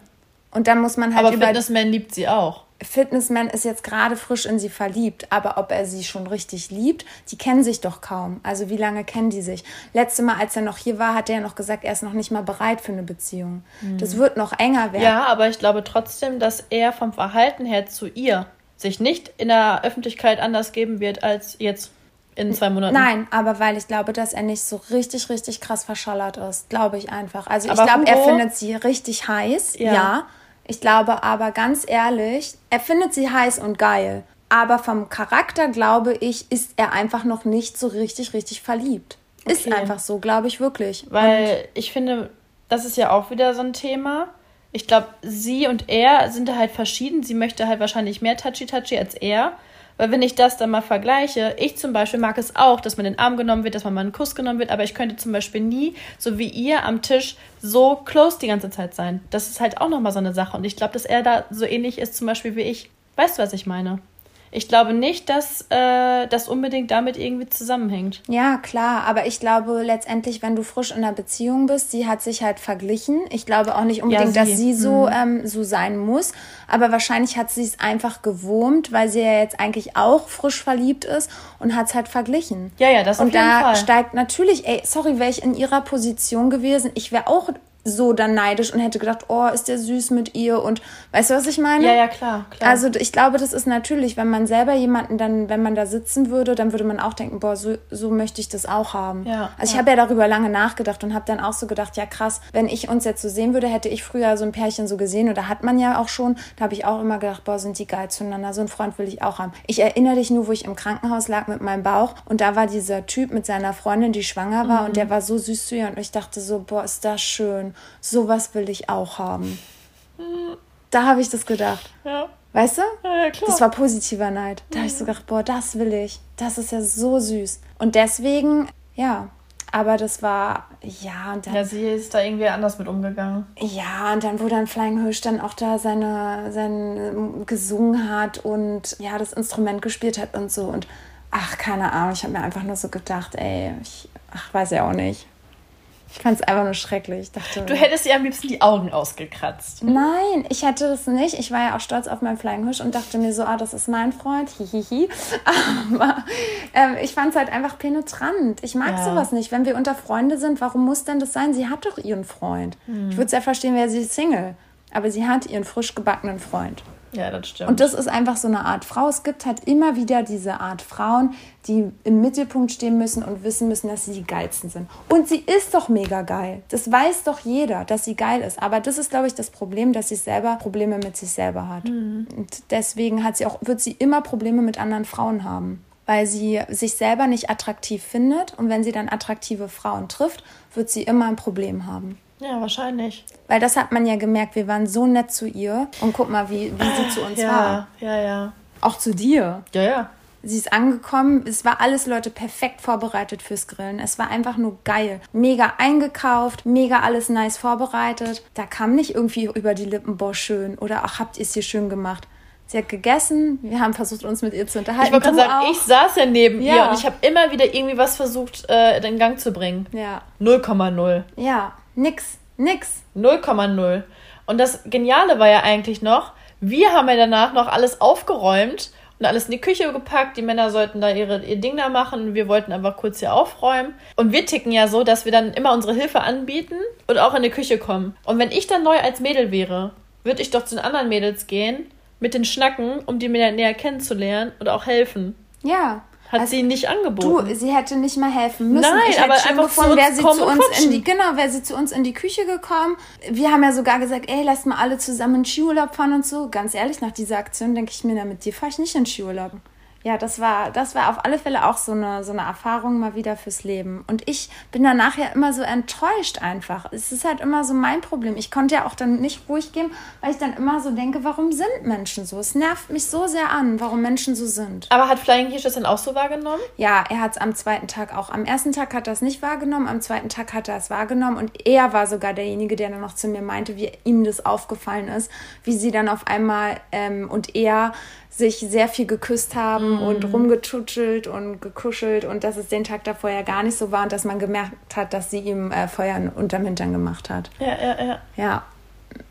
Und dann muss man halt Aber über Fitnessman liebt sie auch. Fitnessman ist jetzt gerade frisch in sie verliebt, aber ob er sie schon richtig liebt, die kennen sich doch kaum. Also wie lange kennen die sich? Letzte Mal, als er noch hier war, hat er ja noch gesagt, er ist noch nicht mal bereit für eine Beziehung. Mhm. Das wird noch enger werden. Ja, aber ich glaube trotzdem, dass er vom Verhalten her zu ihr sich nicht in der Öffentlichkeit anders geben wird als jetzt in zwei Monaten. Nein, aber weil ich glaube, dass er nicht so richtig, richtig krass verschallert ist. Glaube ich einfach. Also aber ich glaube, er findet sie richtig heiß, ja. ja ich glaube aber ganz ehrlich, er findet sie heiß und geil. Aber vom Charakter, glaube ich, ist er einfach noch nicht so richtig, richtig verliebt. Okay. Ist einfach so, glaube ich wirklich. Weil und ich finde, das ist ja auch wieder so ein Thema. Ich glaube, sie und er sind halt verschieden. Sie möchte halt wahrscheinlich mehr Touchy-Touchy als er. Weil wenn ich das dann mal vergleiche, ich zum Beispiel mag es auch, dass man den Arm genommen wird, dass man mal einen Kuss genommen wird, aber ich könnte zum Beispiel nie, so wie ihr am Tisch, so close die ganze Zeit sein. Das ist halt auch nochmal so eine Sache. Und ich glaube, dass er da so ähnlich ist, zum Beispiel wie ich. Weißt du, was ich meine? Ich glaube nicht, dass äh, das unbedingt damit irgendwie zusammenhängt. Ja, klar, aber ich glaube letztendlich, wenn du frisch in einer Beziehung bist, sie hat sich halt verglichen. Ich glaube auch nicht unbedingt, ja, sie. dass sie so, mhm. ähm, so sein muss, aber wahrscheinlich hat sie es einfach gewurmt, weil sie ja jetzt eigentlich auch frisch verliebt ist und hat es halt verglichen. Ja, ja, das auf und jeden Fall. Und da steigt natürlich, ey, sorry, wäre ich in ihrer Position gewesen, ich wäre auch so dann neidisch und hätte gedacht, oh, ist der süß mit ihr und weißt du, was ich meine? Ja, ja, klar, klar. Also ich glaube, das ist natürlich, wenn man selber jemanden dann, wenn man da sitzen würde, dann würde man auch denken, boah, so, so möchte ich das auch haben. Ja, also ich ja. habe ja darüber lange nachgedacht und habe dann auch so gedacht, ja krass, wenn ich uns jetzt so sehen würde, hätte ich früher so ein Pärchen so gesehen oder hat man ja auch schon, da habe ich auch immer gedacht, boah, sind die geil zueinander, so einen Freund will ich auch haben. Ich erinnere dich nur, wo ich im Krankenhaus lag mit meinem Bauch und da war dieser Typ mit seiner Freundin, die schwanger war mhm. und der war so süß zu ihr und ich dachte so, boah, ist das schön sowas will ich auch haben. Da habe ich das gedacht. Ja. Weißt du? Ja, ja, klar. Das war positiver Neid. Da habe ich so gedacht, boah, das will ich. Das ist ja so süß. Und deswegen, ja, aber das war, ja. Und dann, ja, sie ist da irgendwie anders mit umgegangen. Ja, und dann, wo dann Flying Hirsch dann auch da seine, sein gesungen hat und ja, das Instrument gespielt hat und so. Und ach, keine Ahnung, ich habe mir einfach nur so gedacht, ey, ich, ach, weiß ja auch nicht. Ich fand es einfach nur schrecklich. Ich dachte, du hättest ihr am liebsten die Augen ausgekratzt. Nein, ich hätte das nicht. Ich war ja auch stolz auf meinen Flying Hirsch und dachte mir so, ah, das ist mein Freund, hihihi. Aber ähm, ich fand es halt einfach penetrant. Ich mag ja. sowas nicht. Wenn wir unter Freunde sind, warum muss denn das sein? Sie hat doch ihren Freund. Hm. Ich würde es ja verstehen, wäre sie Single. aber sie hat ihren frisch gebackenen Freund. Ja, das stimmt. Und das ist einfach so eine Art Frau. Es gibt halt immer wieder diese Art Frauen, die im Mittelpunkt stehen müssen und wissen müssen, dass sie die geilsten sind. Und sie ist doch mega geil. Das weiß doch jeder, dass sie geil ist. Aber das ist, glaube ich, das Problem, dass sie selber Probleme mit sich selber hat. Mhm. Und deswegen hat sie auch, wird sie immer Probleme mit anderen Frauen haben. Weil sie sich selber nicht attraktiv findet. Und wenn sie dann attraktive Frauen trifft, wird sie immer ein Problem haben. ja, wahrscheinlich. Weil das hat man ja gemerkt, wir waren so nett zu ihr. Und guck mal, wie, wie sie zu uns war. Ja, ja, ja. Auch zu dir. Ja, ja. Sie ist angekommen, es war alles, Leute, perfekt vorbereitet fürs Grillen. Es war einfach nur geil. Mega eingekauft, mega alles nice vorbereitet. Da kam nicht irgendwie über die Lippen, boah, schön. Oder ach, habt ihr es hier schön gemacht. Sie hat gegessen, wir haben versucht, uns mit ihr zu unterhalten. Ich wollte gerade sagen, auch. ich saß ja neben Ja. ihr und ich habe immer wieder irgendwie was versucht, äh, in Gang zu bringen. Ja, 0,0. ja, nix, nix. 0,0. Und das Geniale war ja eigentlich noch, wir haben ja danach noch alles aufgeräumt und alles in die Küche gepackt. Die Männer sollten da ihre, ihr Ding da machen. Wir wollten einfach kurz hier aufräumen. Und wir ticken ja so, dass wir dann immer unsere Hilfe anbieten und auch in die Küche kommen. Und wenn ich dann neu als Mädel wäre, würde ich doch zu den anderen Mädels gehen, mit den Schnacken, um die mir näher kennenzulernen und auch helfen. Ja. Hat Also, sie nicht angeboten. Du, sie hätte nicht mal helfen müssen. Nein, ich aber einfach gefunden, wäre sie zu uns in die, genau, wäre sie zu uns in die Küche gekommen. Wir haben ja sogar gesagt, ey, lasst mal alle zusammen in Skiurlaub fahren und so. Ganz ehrlich, nach dieser Aktion denke ich mir, na, mit dir fahre ich nicht in Skiurlaub. Ja, das war, das war auf alle Fälle auch so eine, so eine Erfahrung mal wieder fürs Leben. Und ich bin danach ja immer so enttäuscht einfach. Es ist halt immer so mein Problem. Ich konnte ja auch dann nicht ruhig gehen, weil ich dann immer so denke, warum sind Menschen so? Es nervt mich so sehr an, warum Menschen so sind. Aber hat Flying Hirsch das dann auch so wahrgenommen? Ja, er hat es am zweiten Tag auch. Am ersten Tag hat er es nicht wahrgenommen, am zweiten Tag hat er es wahrgenommen und er war sogar derjenige, der dann noch zu mir meinte, wie ihm das aufgefallen ist, wie sie dann auf einmal ähm, und er sich sehr viel geküsst haben und rumgetutschelt und gekuschelt und dass es den Tag davor ja gar nicht so war und dass man gemerkt hat, dass sie ihm äh, Feuer unterm Hintern gemacht hat. Ja, ja, ja. Ja,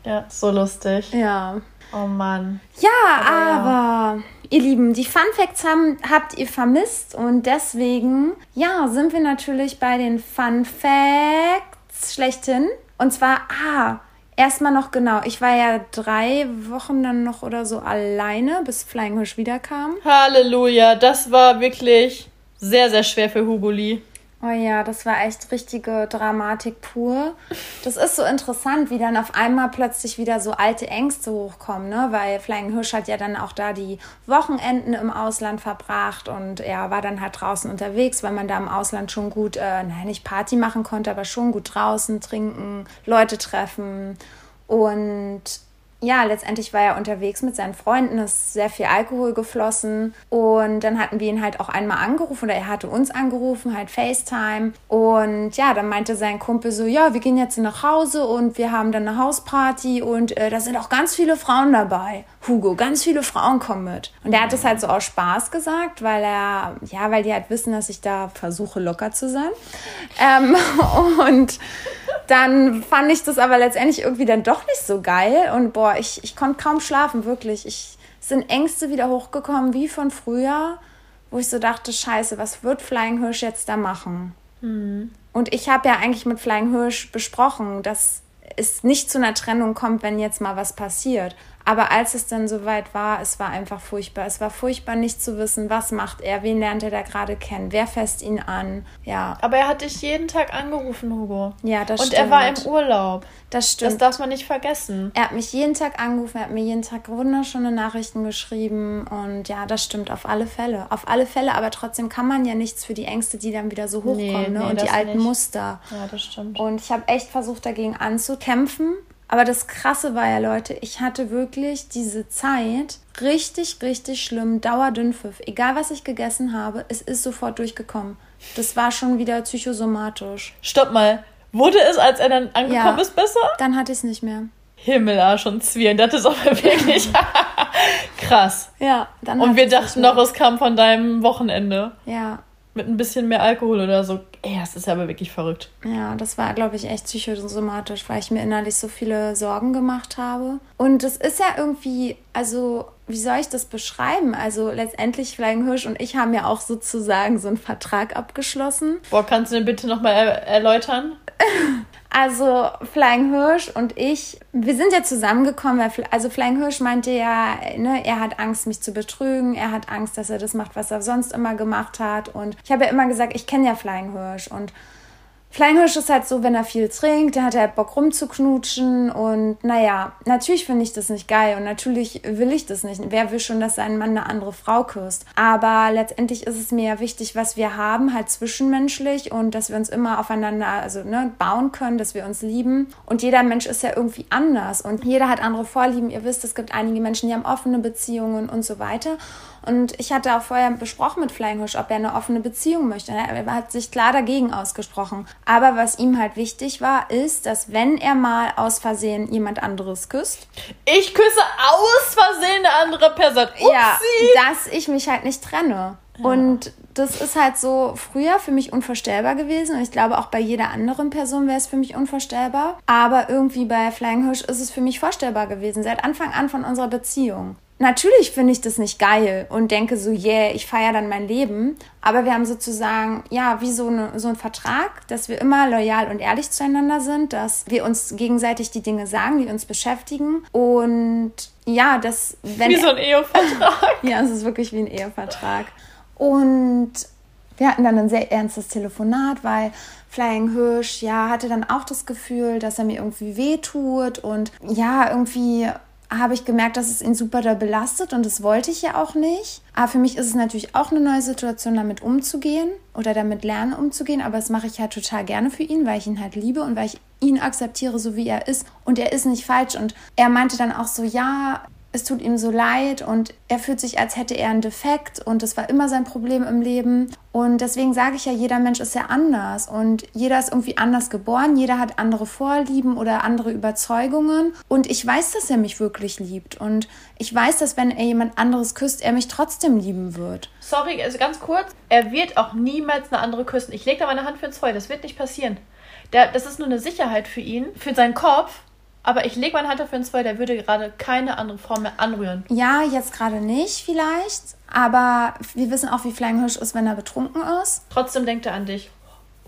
Ja, so lustig. ja. Oh Mann. Ja, Aber ja. aber, ihr Lieben, die Fun Facts haben, habt ihr vermisst und deswegen, ja, sind wir natürlich bei den Fun Facts schlechthin. Und zwar, ah, erstmal noch genau, ich war ja drei Wochen dann noch oder so alleine, bis Flying Hirsch wiederkam. Halleluja, das war wirklich sehr, sehr schwer für Hugo Lee. Oh ja, das war echt richtige Dramatik pur. Das ist so interessant, wie dann auf einmal plötzlich wieder so alte Ängste hochkommen, ne? Weil Flying Hirsch hat ja dann auch da die Wochenenden im Ausland verbracht und er war dann halt draußen unterwegs, weil man da im Ausland schon gut, äh, nein, nicht Party machen konnte, aber schon gut draußen trinken, Leute treffen und ja, letztendlich war er unterwegs mit seinen Freunden, es ist sehr viel Alkohol geflossen und dann hatten wir ihn halt auch einmal angerufen oder er hatte uns angerufen, halt FaceTime und ja, dann meinte sein Kumpel so, ja, wir gehen jetzt nach Hause und wir haben dann eine Hausparty und äh, da sind auch ganz viele Frauen dabei. Hugo, ganz viele Frauen kommen mit. Und er hat das halt so aus Spaß gesagt, weil er, ja, weil die halt wissen, dass ich da versuche locker zu sein. Ähm, und dann fand ich das aber letztendlich irgendwie dann doch nicht so geil. Und boah, ich, ich konnte kaum schlafen, wirklich. Ich es sind Ängste wieder hochgekommen, wie von früher, wo ich so dachte, scheiße, was wird Flying Hirsch jetzt da machen? Und ich habe ja eigentlich mit Flying Hirsch besprochen, dass es nicht zu einer Trennung kommt, wenn jetzt mal was passiert. Aber als es dann soweit war, es war einfach furchtbar. Es war furchtbar, nicht zu wissen, was macht er, wen lernt er da gerade kennen, wer fässt ihn an. Ja, Aber er hat dich jeden Tag angerufen, Hugo. ja, das Und stimmt. er war im Urlaub. Das stimmt. Das darf man nicht vergessen. Er hat mich jeden Tag angerufen, er hat mir jeden Tag wunderschöne Nachrichten geschrieben und ja, das stimmt auf alle Fälle. Auf alle Fälle, aber trotzdem kann man ja nichts für die Ängste, die dann wieder so hochkommen Nee, ne? nee, und die alten nicht. Muster. Ja, das stimmt. Und ich habe echt versucht, dagegen anzukämpfen. Aber das Krasse war ja, Leute, ich hatte wirklich diese Zeit richtig, richtig schlimm, Dauerdünnpfiff. Egal, was ich gegessen habe, es ist sofort durchgekommen. Das war schon wieder psychosomatisch. Stopp mal. Wurde es, als er dann angekommen Ja. ist, besser? Dann hatte ich es nicht mehr. Himmelarsch und Zwirn. Das ist aber wirklich krass. Ja, dann Und wir dachten noch, es kam von deinem Wochenende. Ja, Mit ein bisschen mehr Alkohol oder so. Ey, das ist ja aber wirklich verrückt. Ja, das war, glaube ich, echt psychosomatisch, weil ich mir innerlich so viele Sorgen gemacht habe. Und es ist ja irgendwie, also, wie soll ich das beschreiben? Also, letztendlich, Flying Hirsch und ich haben ja auch sozusagen so einen Vertrag abgeschlossen. Boah, kannst du den bitte nochmal er erläutern? Also Flying Hirsch und ich, wir sind ja zusammengekommen, weil also Flying Hirsch meinte ja, ne, er hat Angst, mich zu betrügen, er hat Angst, dass er das macht, was er sonst immer gemacht hat. Und ich habe ja immer gesagt, ich kenne ja Flying Hirsch und Flying Hirsch ist halt so, wenn er viel trinkt, der hat halt Bock rumzuknutschen und naja, natürlich finde ich das nicht geil und natürlich will ich das nicht. Wer will schon, dass sein Mann eine andere Frau küsst? Aber letztendlich ist es mir ja wichtig, was wir haben, halt zwischenmenschlich und dass wir uns immer aufeinander, also ne, bauen können, dass wir uns lieben. Und jeder Mensch ist ja irgendwie anders und jeder hat andere Vorlieben. Ihr wisst, es gibt einige Menschen, die haben offene Beziehungen und so weiter. Und ich hatte auch vorher besprochen mit Flying Hirsch, ob er eine offene Beziehung möchte. Er hat sich klar dagegen ausgesprochen. Aber was ihm halt wichtig war, ist, dass wenn er mal aus Versehen jemand anderes küsst. Ich küsse aus Versehen eine andere Person. Upsi. Ja, dass ich mich halt nicht trenne. Ja. Und das ist halt so früher für mich unvorstellbar gewesen und ich glaube auch bei jeder anderen Person wäre es für mich unvorstellbar. Aber irgendwie bei Flying Hirsch ist es für mich vorstellbar gewesen, seit Anfang an von unserer Beziehung. Natürlich finde ich das nicht geil und denke so, yeah, ich feiere dann mein Leben. Aber wir haben sozusagen, ja, wie so, eine, so ein Vertrag, dass wir immer loyal und ehrlich zueinander sind, dass wir uns gegenseitig die Dinge sagen, die uns beschäftigen. Und ja, dass wenn. Wie so ein Ehevertrag. ja, es ist wirklich wie ein Ehevertrag. Und wir hatten dann ein sehr ernstes Telefonat, weil Flying Hirsch, ja, hatte dann auch das Gefühl, dass er mir irgendwie wehtut und ja, irgendwie habe ich gemerkt, dass es ihn super da belastet und das wollte ich ja auch nicht. Aber für mich ist es natürlich auch eine neue Situation, damit umzugehen oder damit lernen umzugehen. Aber das mache ich halt total gerne für ihn, weil ich ihn halt liebe und weil ich ihn akzeptiere, so wie er ist. Und er ist nicht falsch. Und er meinte dann auch so, ja, es tut ihm so leid und er fühlt sich, als hätte er einen Defekt und das war immer sein Problem im Leben. Und deswegen sage ich ja, jeder Mensch ist ja anders und jeder ist irgendwie anders geboren, jeder hat andere Vorlieben oder andere Überzeugungen. Und ich weiß, dass er mich wirklich liebt und ich weiß, dass wenn er jemand anderes küsst, er mich trotzdem lieben wird. Sorry, also ganz kurz, er wird auch niemals eine andere küssen. Ich lege da meine Hand für ins Feuer, das wird nicht passieren. Der, das ist nur eine Sicherheit für ihn, für seinen Kopf, aber ich lege meine Hand dafür ins Feuer, der würde gerade keine andere Frau mehr anrühren. Ja, jetzt gerade nicht vielleicht. Aber wir wissen auch, wie Flying Hirsch ist, wenn er betrunken ist. Trotzdem denkt er an dich.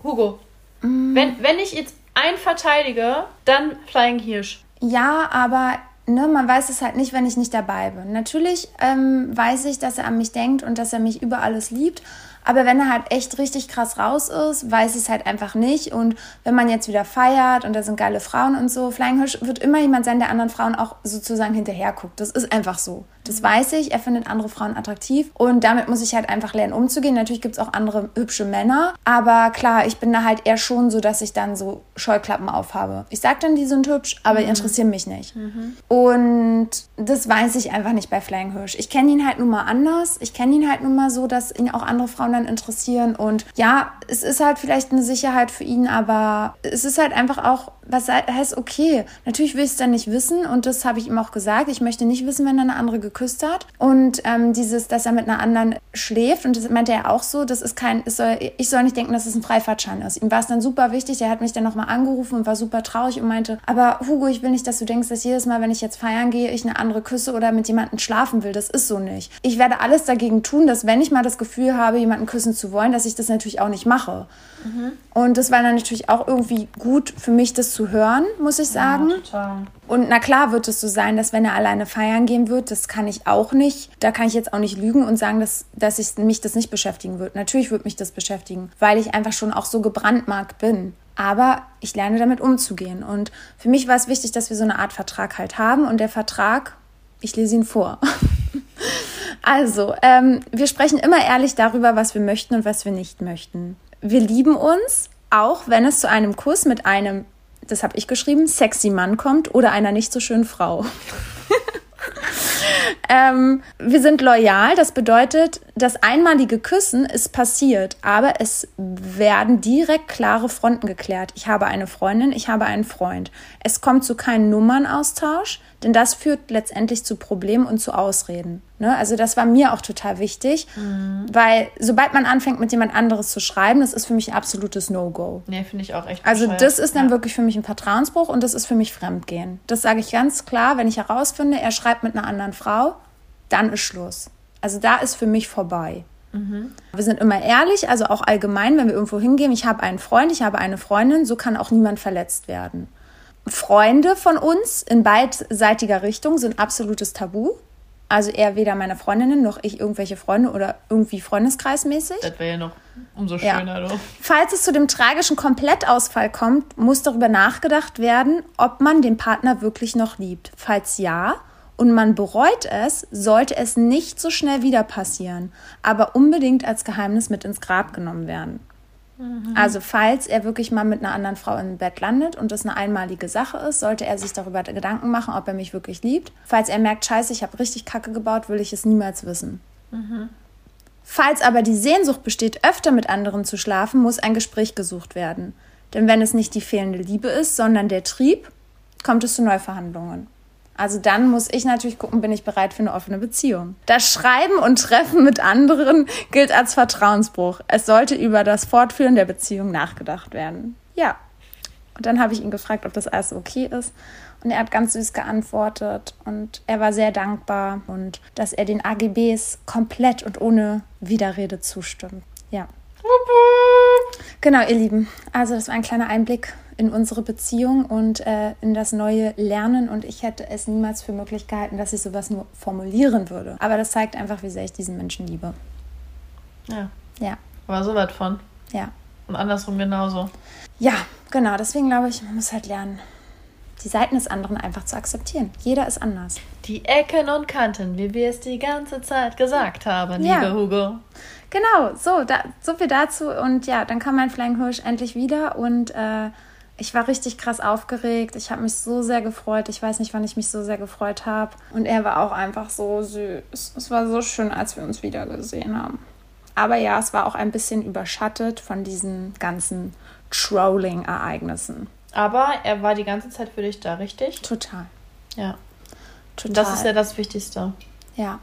Hugo, mm. wenn, wenn ich jetzt einen verteidige, dann Flying Hirsch. Ja, aber ne, man weiß es halt nicht, wenn ich nicht dabei bin. Natürlich ähm, weiß ich, dass er an mich denkt und dass er mich über alles liebt. Aber wenn er halt echt richtig krass raus ist, weiß ich es halt einfach nicht. Und wenn man jetzt wieder feiert und da sind geile Frauen und so, Flying Hirsch wird immer jemand sein, der anderen Frauen auch sozusagen hinterher guckt. Das ist einfach so. Das weiß ich. Er findet andere Frauen attraktiv. Und damit muss ich halt einfach lernen, umzugehen. Natürlich gibt es auch andere hübsche Männer. Aber klar, ich bin da halt eher schon so, dass ich dann so Scheuklappen aufhabe. Ich sag dann, die sind hübsch, aber mhm. die interessieren mich nicht. Mhm. Und das weiß ich einfach nicht bei Flying Hirsch. Ich kenne ihn halt nun mal anders. Ich kenne ihn halt nun mal so, dass ihn auch andere Frauen dann interessieren. Und ja, es ist halt vielleicht eine Sicherheit für ihn, aber es ist halt einfach auch was heißt okay? Natürlich will ich es dann nicht wissen und das habe ich ihm auch gesagt. Ich möchte nicht wissen, wenn er eine andere geküsst hat. Und ähm, dieses, dass er mit einer anderen schläft und das meinte er auch so, das ist kein, soll, ich soll nicht denken, dass es ein Freifahrtschein ist. Ihm war es dann super wichtig, der hat mich dann nochmal angerufen und war super traurig und meinte, aber Hugo, ich will nicht, dass du denkst, dass jedes Mal, wenn ich jetzt feiern gehe, ich eine andere küsse oder mit jemandem schlafen will. Das ist so nicht. Ich werde alles dagegen tun, dass wenn ich mal das Gefühl habe, jemanden küssen zu wollen, dass ich das natürlich auch nicht mache. Mhm. Und das war dann natürlich auch irgendwie gut für mich, das zu hören, muss ich sagen. Ja, total. Und na klar wird es so sein, dass wenn er alleine feiern gehen wird, das kann ich auch nicht. Da kann ich jetzt auch nicht lügen und sagen, dass, dass ich, mich das nicht beschäftigen wird. Natürlich wird mich das beschäftigen, weil ich einfach schon auch so gebrandmarkt bin. Aber ich lerne damit umzugehen. Und für mich war es wichtig, dass wir so eine Art Vertrag halt haben. Und der Vertrag, ich lese ihn vor. also, ähm, wir sprechen immer ehrlich darüber, was wir möchten und was wir nicht möchten wir lieben uns, auch wenn es zu einem Kuss mit einem, das habe ich geschrieben, sexy Mann kommt oder einer nicht so schönen Frau. ähm, wir sind loyal, das bedeutet, das einmalige Küssen ist passiert, aber es werden direkt klare Fronten geklärt. Ich habe eine Freundin, ich habe einen Freund. Es kommt zu keinem Nummernaustausch, denn das führt letztendlich zu Problemen und zu Ausreden. Ne? Also das war mir auch total wichtig, mhm. weil sobald man anfängt, mit jemand anderes zu schreiben, das ist für mich ein absolutes No-Go. Nee, finde ich auch echt Also das ist dann ja. wirklich für mich ein Vertrauensbruch und das ist für mich Fremdgehen. Das sage ich ganz klar, wenn ich herausfinde, er schreibt mit einer anderen Frau, dann ist Schluss. Also da ist für mich vorbei. Wir sind immer ehrlich, also auch allgemein, wenn wir irgendwo hingehen. Ich habe einen Freund, ich habe eine Freundin, so kann auch niemand verletzt werden. Freunde von uns in beidseitiger Richtung sind absolutes Tabu. Also er weder meine Freundinnen noch ich irgendwelche Freunde oder irgendwie freundeskreismäßig. Das wäre ja noch umso Ja. schöner, du. Falls es zu dem tragischen Komplettausfall kommt, muss darüber nachgedacht werden, ob man den Partner wirklich noch liebt. Falls ja und man bereut es, sollte es nicht so schnell wieder passieren, aber unbedingt als Geheimnis mit ins Grab genommen werden. Also falls er wirklich mal mit einer anderen Frau im Bett landet und das eine einmalige Sache ist, sollte er sich darüber Gedanken machen, ob er mich wirklich liebt. Falls er merkt, scheiße, ich habe richtig Kacke gebaut, will ich es niemals wissen. Falls aber die Sehnsucht besteht, öfter mit anderen zu schlafen, muss ein Gespräch gesucht werden. Denn wenn es nicht die fehlende Liebe ist, sondern der Trieb, kommt es zu Neuverhandlungen. Also dann muss ich natürlich gucken, bin ich bereit für eine offene Beziehung. Das Schreiben und Treffen mit anderen gilt als Vertrauensbruch. Es sollte über das Fortführen der Beziehung nachgedacht werden. Ja. Und dann habe ich ihn gefragt, ob das alles okay ist. Und er hat ganz süß geantwortet und er war sehr dankbar und dass er den AGBs komplett und ohne Widerrede zustimmt. Ja. Genau, ihr Lieben. Also das war ein kleiner Einblick in unsere Beziehung und äh, in das neue Lernen. Und ich hätte es niemals für möglich gehalten, dass ich sowas nur formulieren würde. Aber das zeigt einfach, wie sehr ich diesen Menschen liebe. Ja. Ja, Aber so was von. ja. Und andersrum genauso. Ja, genau. Deswegen glaube ich, man muss halt lernen, die Seiten des anderen einfach zu akzeptieren. Jeder ist anders. Die Ecken und Kanten, wie wir es die ganze Zeit gesagt haben, Ja. liebe Hugo. Genau, so, da, so viel dazu. Und ja, dann kam mein Flying Hirsch endlich wieder und äh, ich war richtig krass aufgeregt. Ich habe mich so sehr gefreut. Ich weiß nicht, wann ich mich so sehr gefreut habe. Und er war auch einfach so süß. Es war so schön, als wir uns wiedergesehen haben. Aber ja, es war auch ein bisschen überschattet von diesen ganzen Trolling-Ereignissen. Aber er war die ganze Zeit für dich da, richtig? Total. Ja. Total. Das ist ja das Wichtigste. ja.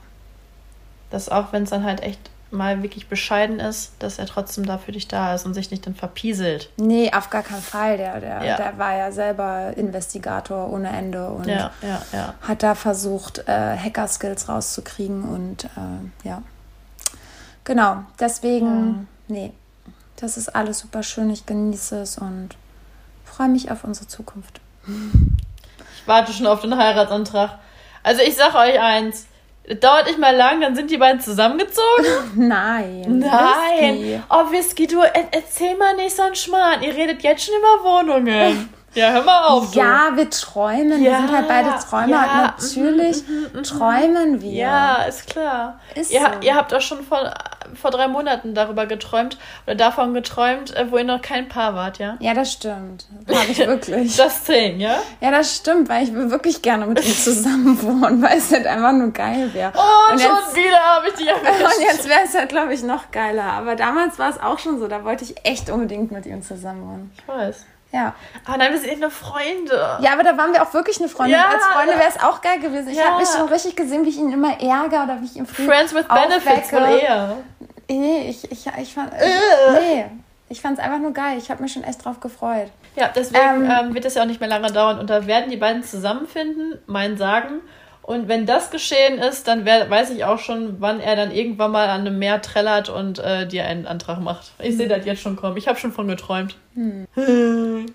Dass auch wenn es dann halt echt mal wirklich bescheiden ist, dass er trotzdem da für dich da ist und sich nicht dann verpieselt. Nee, auf gar keinen Fall. Der, der, Ja. der war ja selber Investigator ohne Ende und Ja, ja, hat da versucht, äh, Hacker-Skills rauszukriegen und äh, ja. Genau, deswegen, nee, das ist alles super schön. Ich genieße es und freue mich auf unsere Zukunft. Ich warte schon auf den Heiratsantrag. Also ich sag euch eins. Dauert nicht mal lang, dann sind die beiden zusammengezogen. Nein. Nein. Whisky. Oh, Whisky, du er erzähl mal nicht so einen Schmarrn. Ihr redet jetzt schon über Wohnungen. Ja, hör mal auf. Du. Ja, wir träumen. wir Ja, sind halt beide Träumer ja, und natürlich träumen wir. Ja, ist klar. Ist ihr, so. ihr habt auch schon vor, vor drei Monaten darüber geträumt oder davon geträumt, äh, wo ihr noch kein Paar wart, ja? Ja, das stimmt. Habe ich wirklich. Das zehn, ja? Ja, das stimmt, weil ich will wirklich gerne mit ihm zusammen wohnen, weil es halt einfach nur geil wäre. Oh, Und schon jetzt- wieder habe ich Und erwischt. jetzt wäre es halt, glaube ich, noch geiler. Aber damals war es auch schon so. Da wollte ich echt unbedingt mit ihm zusammen wohnen. Ich weiß. Ja. Ah nein, wir sind nur Freunde. Ja, aber da waren wir auch wirklich eine Freundin. Ja, Als Freunde wäre es auch geil gewesen. Ich Ja. habe mich schon richtig gesehen, wie ich ihn immer ärgere oder wie ich ihn Friends with Benefits wohl eher. Nee, ich, ich, ich fand. Äh. Nee. Ich fand es einfach nur geil. Ich habe mich schon echt drauf gefreut. Ja, deswegen Ähm, ähm, wird es ja auch nicht mehr lange dauern und da werden die beiden zusammenfinden, mein Sagen. Und wenn das geschehen ist, dann wer, weiß ich auch schon, wann er dann irgendwann mal an einem Meer trällert und äh, dir einen Antrag macht. Ich sehe das jetzt schon kommen. Ich habe schon von geträumt.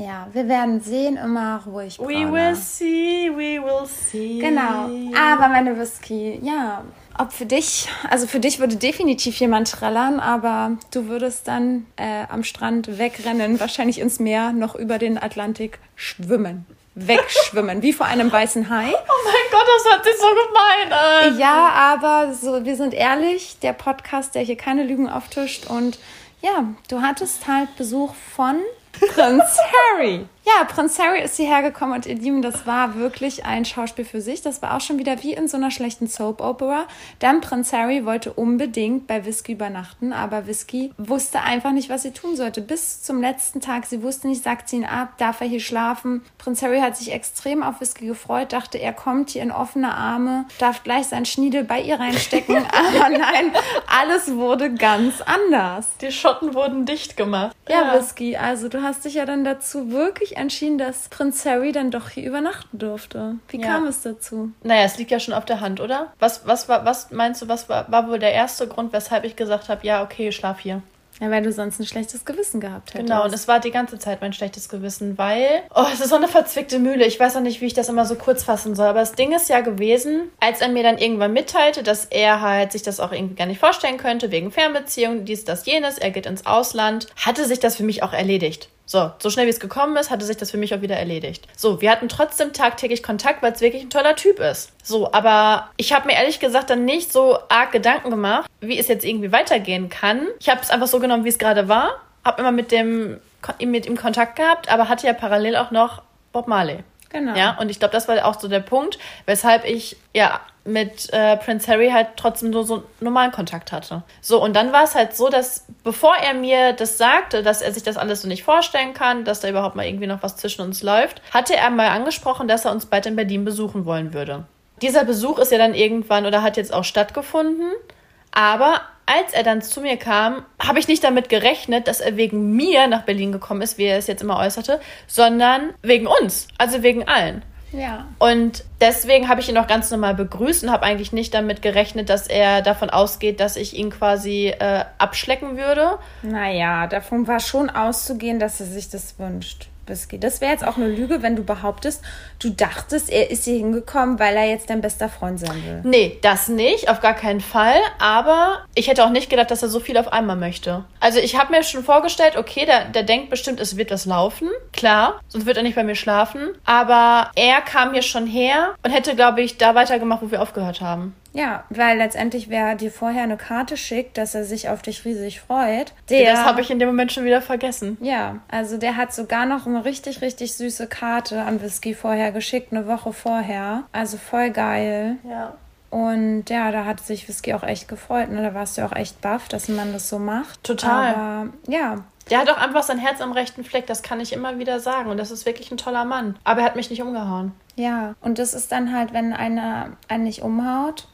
Ja, wir werden sehen, immer ruhig. We Braune. will see, we will see. Genau. Aber meine Whisky, ja. Ob für dich, also für dich würde definitiv jemand trällern, aber du würdest dann äh, am Strand wegrennen, wahrscheinlich ins Meer, noch über den Atlantik schwimmen. Wegschwimmen, wie vor einem weißen Hai. Oh mein Gott, das hört sich so gemein an. Ja, aber so, wir sind ehrlich, der Podcast, der hier keine Lügen auftischt. Und ja, du hattest halt Besuch von Prinz Harry. Ja, Prinz Harry ist hierher gekommen und ihr Lieben, das war wirklich ein Schauspiel für sich. Das war auch schon wieder wie in so einer schlechten Soap Opera. Dann Prinz Harry wollte unbedingt bei Whisky übernachten, aber Whisky wusste einfach nicht, was sie tun sollte. Bis zum letzten Tag. Sie wusste nicht, sagt sie ihn ab, darf er hier schlafen. Prinz Harry hat sich extrem auf Whisky gefreut, dachte, er kommt hier in offene Arme, darf gleich sein Schniedel bei ihr reinstecken. aber nein, alles wurde ganz anders. Die Schotten wurden dicht gemacht. Ja, Whisky, also du hast dich ja dann dazu wirklich entschieden, dass Prinz Harry dann doch hier übernachten durfte. Wie Ja. kam es dazu? Naja, es liegt ja schon auf der Hand, oder? Was, was, war, was meinst du, was war, war wohl der erste Grund, weshalb ich gesagt habe, ja, okay, schlaf hier? Ja, weil du sonst ein schlechtes Gewissen gehabt hättest. Genau, und es war die ganze Zeit mein schlechtes Gewissen, weil, oh, es ist so eine verzwickte Mühle. Ich weiß auch nicht, wie ich das immer so kurz fassen soll. Aber das Ding ist ja gewesen, als er mir dann irgendwann mitteilte, dass er halt sich das auch irgendwie gar nicht vorstellen könnte, wegen Fernbeziehungen, dies, das, jenes, er geht ins Ausland, hatte sich das für mich auch erledigt. So, so schnell wie es gekommen ist, hatte sich das für mich auch wieder erledigt. So, wir hatten trotzdem tagtäglich Kontakt, weil es wirklich ein toller Typ ist. So, aber ich habe mir ehrlich gesagt dann nicht so arg Gedanken gemacht, wie es jetzt irgendwie weitergehen kann. Ich habe es einfach so genommen, wie es gerade war. Habe immer mit dem mit ihm Kontakt gehabt, aber hatte ja parallel auch noch Bob Marley. Genau. Ja, und ich glaube, das war auch so der Punkt, weshalb ich ja mit äh, Prince Harry halt trotzdem nur so normalen Kontakt hatte. So, und dann war es halt so, dass bevor er mir das sagte, dass er sich das alles so nicht vorstellen kann, dass da überhaupt mal irgendwie noch was zwischen uns läuft, hatte er mal angesprochen, dass er uns bald in Berlin besuchen wollen würde. Dieser Besuch ist ja dann irgendwann oder hat jetzt auch stattgefunden, aber als er dann zu mir kam, habe ich nicht damit gerechnet, dass er wegen mir nach Berlin gekommen ist, wie er es jetzt immer äußerte, sondern wegen uns, also wegen allen. Ja. Und deswegen habe ich ihn auch ganz normal begrüßt und habe eigentlich nicht damit gerechnet, dass er davon ausgeht, dass ich ihn quasi äh, abschlecken würde. Naja, davon war schon auszugehen, dass er sich das wünscht. Whisky. Das wäre jetzt auch eine Lüge, wenn du behauptest, du dachtest, er ist hier hingekommen, weil er jetzt dein bester Freund sein will. Nee, das nicht, auf gar keinen Fall. Aber ich hätte auch nicht gedacht, dass er so viel auf einmal möchte. Also ich habe mir schon vorgestellt, okay, der, der denkt bestimmt, es wird was laufen. Klar, sonst wird er nicht bei mir schlafen. Aber er kam hier schon her und hätte, glaube ich, da weitergemacht, wo wir aufgehört haben. Ja, weil letztendlich, wer dir vorher eine Karte schickt, dass er sich auf dich riesig freut, der. Das habe ich in dem Moment schon wieder vergessen. Ja, also der hat sogar noch eine richtig, richtig süße Karte an Whisky vorher geschickt, eine Woche vorher. Also voll geil. Ja. Und ja, da hat sich Whisky auch echt gefreut. Ne? Da warst du auch echt baff, dass man das so macht. Total. Aber ja, Der hat auch einfach sein Herz am rechten Fleck, das kann ich immer wieder sagen. Und das ist wirklich ein toller Mann. Aber er hat mich nicht umgehauen. ja. Und das ist dann halt, wenn einer einen nicht umhaut,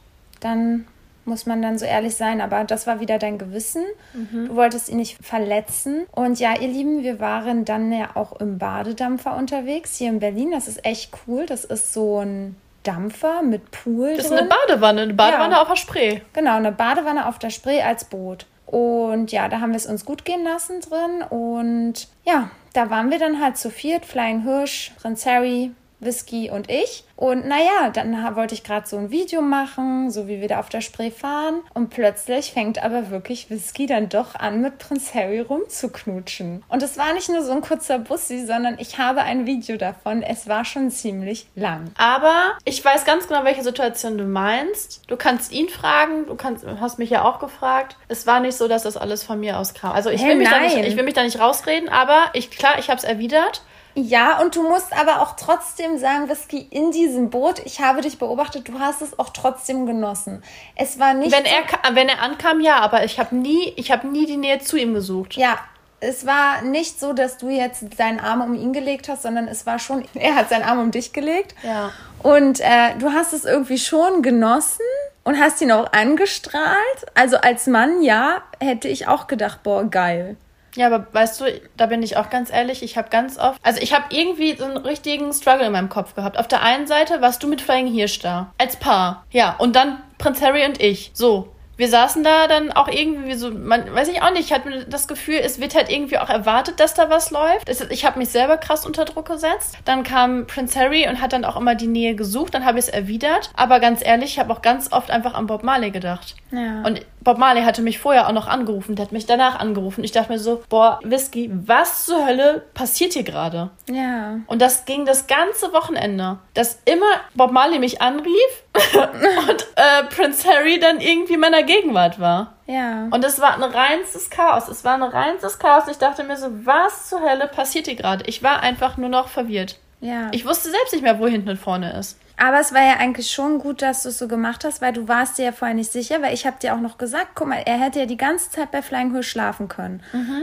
dann muss man dann so ehrlich sein. Aber das war wieder dein Gewissen. Du wolltest ihn nicht verletzen. Und ja, ihr Lieben, wir waren dann ja auch im Badedampfer unterwegs hier in Berlin. Das ist echt cool. Das ist so ein Dampfer mit Pool Das ist drin. eine Badewanne, eine Badewanne Ja. auf der Spree. Genau, eine Badewanne auf der Spree als Boot. Und ja, da haben wir es uns gut gehen lassen drin. Und ja, da waren wir dann halt zu viert. Flying Hirsch, Prinz Harry, Whisky und ich. Und naja, dann wollte ich gerade so ein Video machen, so wie wir da auf der Spree fahren. Und plötzlich fängt aber wirklich Whisky dann doch an, mit Prinz Harry rumzuknutschen. Und es war nicht nur so ein kurzer Bussi, sondern ich habe ein Video davon. Es war schon ziemlich lang. Aber ich weiß ganz genau, welche Situation du meinst. Du kannst ihn fragen, du kannst, hast mich ja auch gefragt. Es war nicht so, dass das alles von mir aus kam. Also ich Hä, will, mich da nicht, ich will mich da nicht rausreden, aber ich, klar, ich habe es erwidert. Ja, und du musst aber auch trotzdem sagen, Whisky, in diesem Boot, ich habe dich beobachtet, du hast es auch trotzdem genossen. Es war nicht. Wenn er, wenn er ankam, ja, aber ich habe nie, ich habe nie die Nähe zu ihm gesucht. ja, es war nicht so, dass du jetzt deinen Arm um ihn gelegt hast, sondern es war schon, er hat seinen Arm um dich gelegt. Ja. Und äh, du hast es irgendwie schon genossen und hast ihn auch angestrahlt. Also als Mann, ja, hätte ich auch gedacht, boah, geil. Ja, aber weißt du, da bin ich auch ganz ehrlich, ich habe ganz oft, also ich habe irgendwie so einen richtigen Struggle in meinem Kopf gehabt. Auf der einen Seite warst du mit Flying Hirsch da, als Paar, ja, und dann Prinz Harry und ich, so. Wir saßen da dann auch irgendwie so, man weiß ich auch nicht, ich hatte das Gefühl, es wird halt irgendwie auch erwartet, dass da was läuft. Ich habe mich selber krass unter Druck gesetzt. Dann kam Prince Harry und hat dann auch immer die Nähe gesucht, dann habe ich es erwidert. Aber ganz ehrlich, ich habe auch ganz oft einfach an Bob Marley gedacht. Ja. Und Bob Marley hatte mich vorher auch noch angerufen, der hat mich danach angerufen. Ich dachte mir so, boah, Whisky, was zur Hölle passiert hier gerade? Ja. Und das ging das ganze Wochenende, dass immer Bob Marley mich anrief und äh, Prince Harry dann irgendwie in meiner Gegenwart war. Ja. Und es war ein reinstes Chaos. Es war ein reinstes Chaos. Ich dachte mir so, was zur Hölle passiert hier gerade? Ich war einfach nur noch verwirrt. ja. Ich wusste selbst nicht mehr, wo hinten und vorne ist. Aber es war ja eigentlich schon gut, dass du es so gemacht hast, weil du warst dir ja vorher nicht sicher, weil ich habe dir auch noch gesagt, guck mal, er hätte ja die ganze Zeit bei Flying Hirsch schlafen können.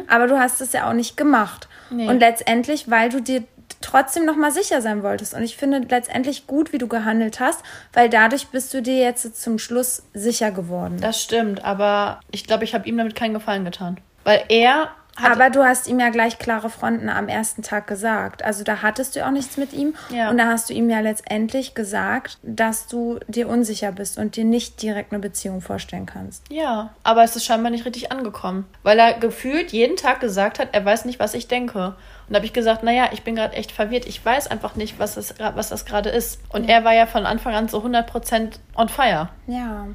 Aber du hast es ja auch nicht gemacht. Nee. Und letztendlich, weil du dir trotzdem noch mal sicher sein wolltest. Und ich finde letztendlich gut, wie du gehandelt hast, weil dadurch bist du dir jetzt zum Schluss sicher geworden. Das stimmt, aber ich glaube, ich habe ihm damit keinen Gefallen getan. Weil er Aber du hast ihm ja gleich klare Fronten am ersten Tag gesagt. Also da hattest du auch nichts mit ihm. Ja. Und da hast du ihm ja letztendlich gesagt, dass du dir unsicher bist und dir nicht direkt eine Beziehung vorstellen kannst. Ja, aber es ist scheinbar nicht richtig angekommen. Weil er gefühlt jeden Tag gesagt hat, er weiß nicht, was ich denke. Und da habe ich gesagt, naja, ich bin gerade echt verwirrt. Ich weiß einfach nicht, was das, was das gerade ist. Und er war ja von Anfang an so 100% on fire. Ja.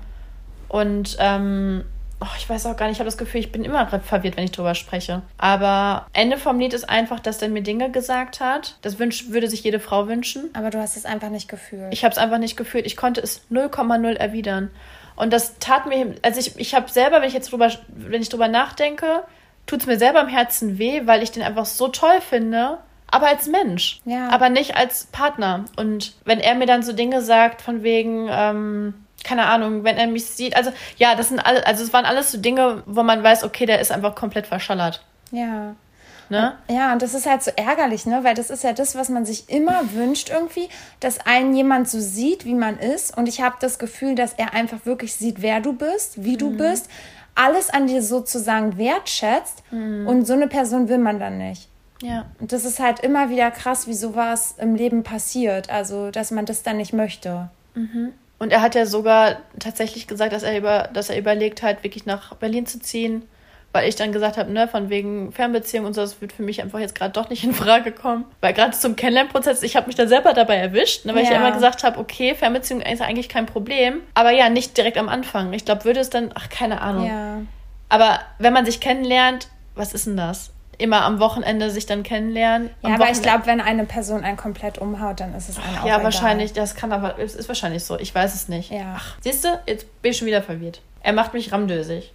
Und ähm, oh, ich weiß auch gar nicht, ich habe das Gefühl, ich bin immer verwirrt, wenn ich drüber spreche. Aber Ende vom Lied ist einfach, dass er mir Dinge gesagt hat. Das wünsch, würde sich jede Frau wünschen. Aber du hast es einfach nicht gefühlt. Ich habe es einfach nicht gefühlt. Ich konnte es 0,0 erwidern. Und das tat mir, also ich, ich habe selber, wenn ich jetzt drüber, wenn ich drüber nachdenke, tut es mir selber im Herzen weh, weil ich den einfach so toll finde. Aber als Mensch. Ja. Aber nicht als Partner. Und wenn er mir dann so Dinge sagt, von wegen, ähm, keine Ahnung, wenn er mich sieht, also ja, das sind alle, also es waren alles so Dinge, wo man weiß, okay, der ist einfach komplett verschallert. ja. Ne? Ja, und das ist halt so ärgerlich, ne? Weil das ist ja das, was man sich immer wünscht irgendwie, dass einen jemand so sieht, wie man ist. Und ich habe das Gefühl, dass er einfach wirklich sieht, wer du bist, wie du bist, alles an dir sozusagen wertschätzt. Und so eine Person will man dann nicht. Ja. Und das ist halt immer wieder krass, wie sowas im Leben passiert. Also, dass man das dann nicht möchte. Und er hat ja sogar tatsächlich gesagt, dass er über, dass er überlegt hat, wirklich nach Berlin zu ziehen, weil ich dann gesagt habe, ne, von wegen Fernbeziehung und so, das wird für mich einfach jetzt gerade doch nicht in Frage kommen. Weil gerade zum Kennenlernprozess, ich habe mich da selber dabei erwischt, ne, weil ich Ja. ja immer gesagt habe, okay, Fernbeziehung ist eigentlich kein Problem, aber ja, nicht direkt am Anfang. Ich glaube, würde es dann, ach, keine Ahnung. Ja. Aber wenn man sich kennenlernt, was ist denn das? Immer am Wochenende sich dann kennenlernen. Ja, aber ich Wochenende- glaube, wenn eine Person einen komplett umhaut, dann ist es einem auch Ja, egal. wahrscheinlich, das kann aber, es ist wahrscheinlich so. Ich weiß es nicht. Ja. Ach, siehst du, jetzt bin ich schon wieder verwirrt. Er macht mich ramdösig.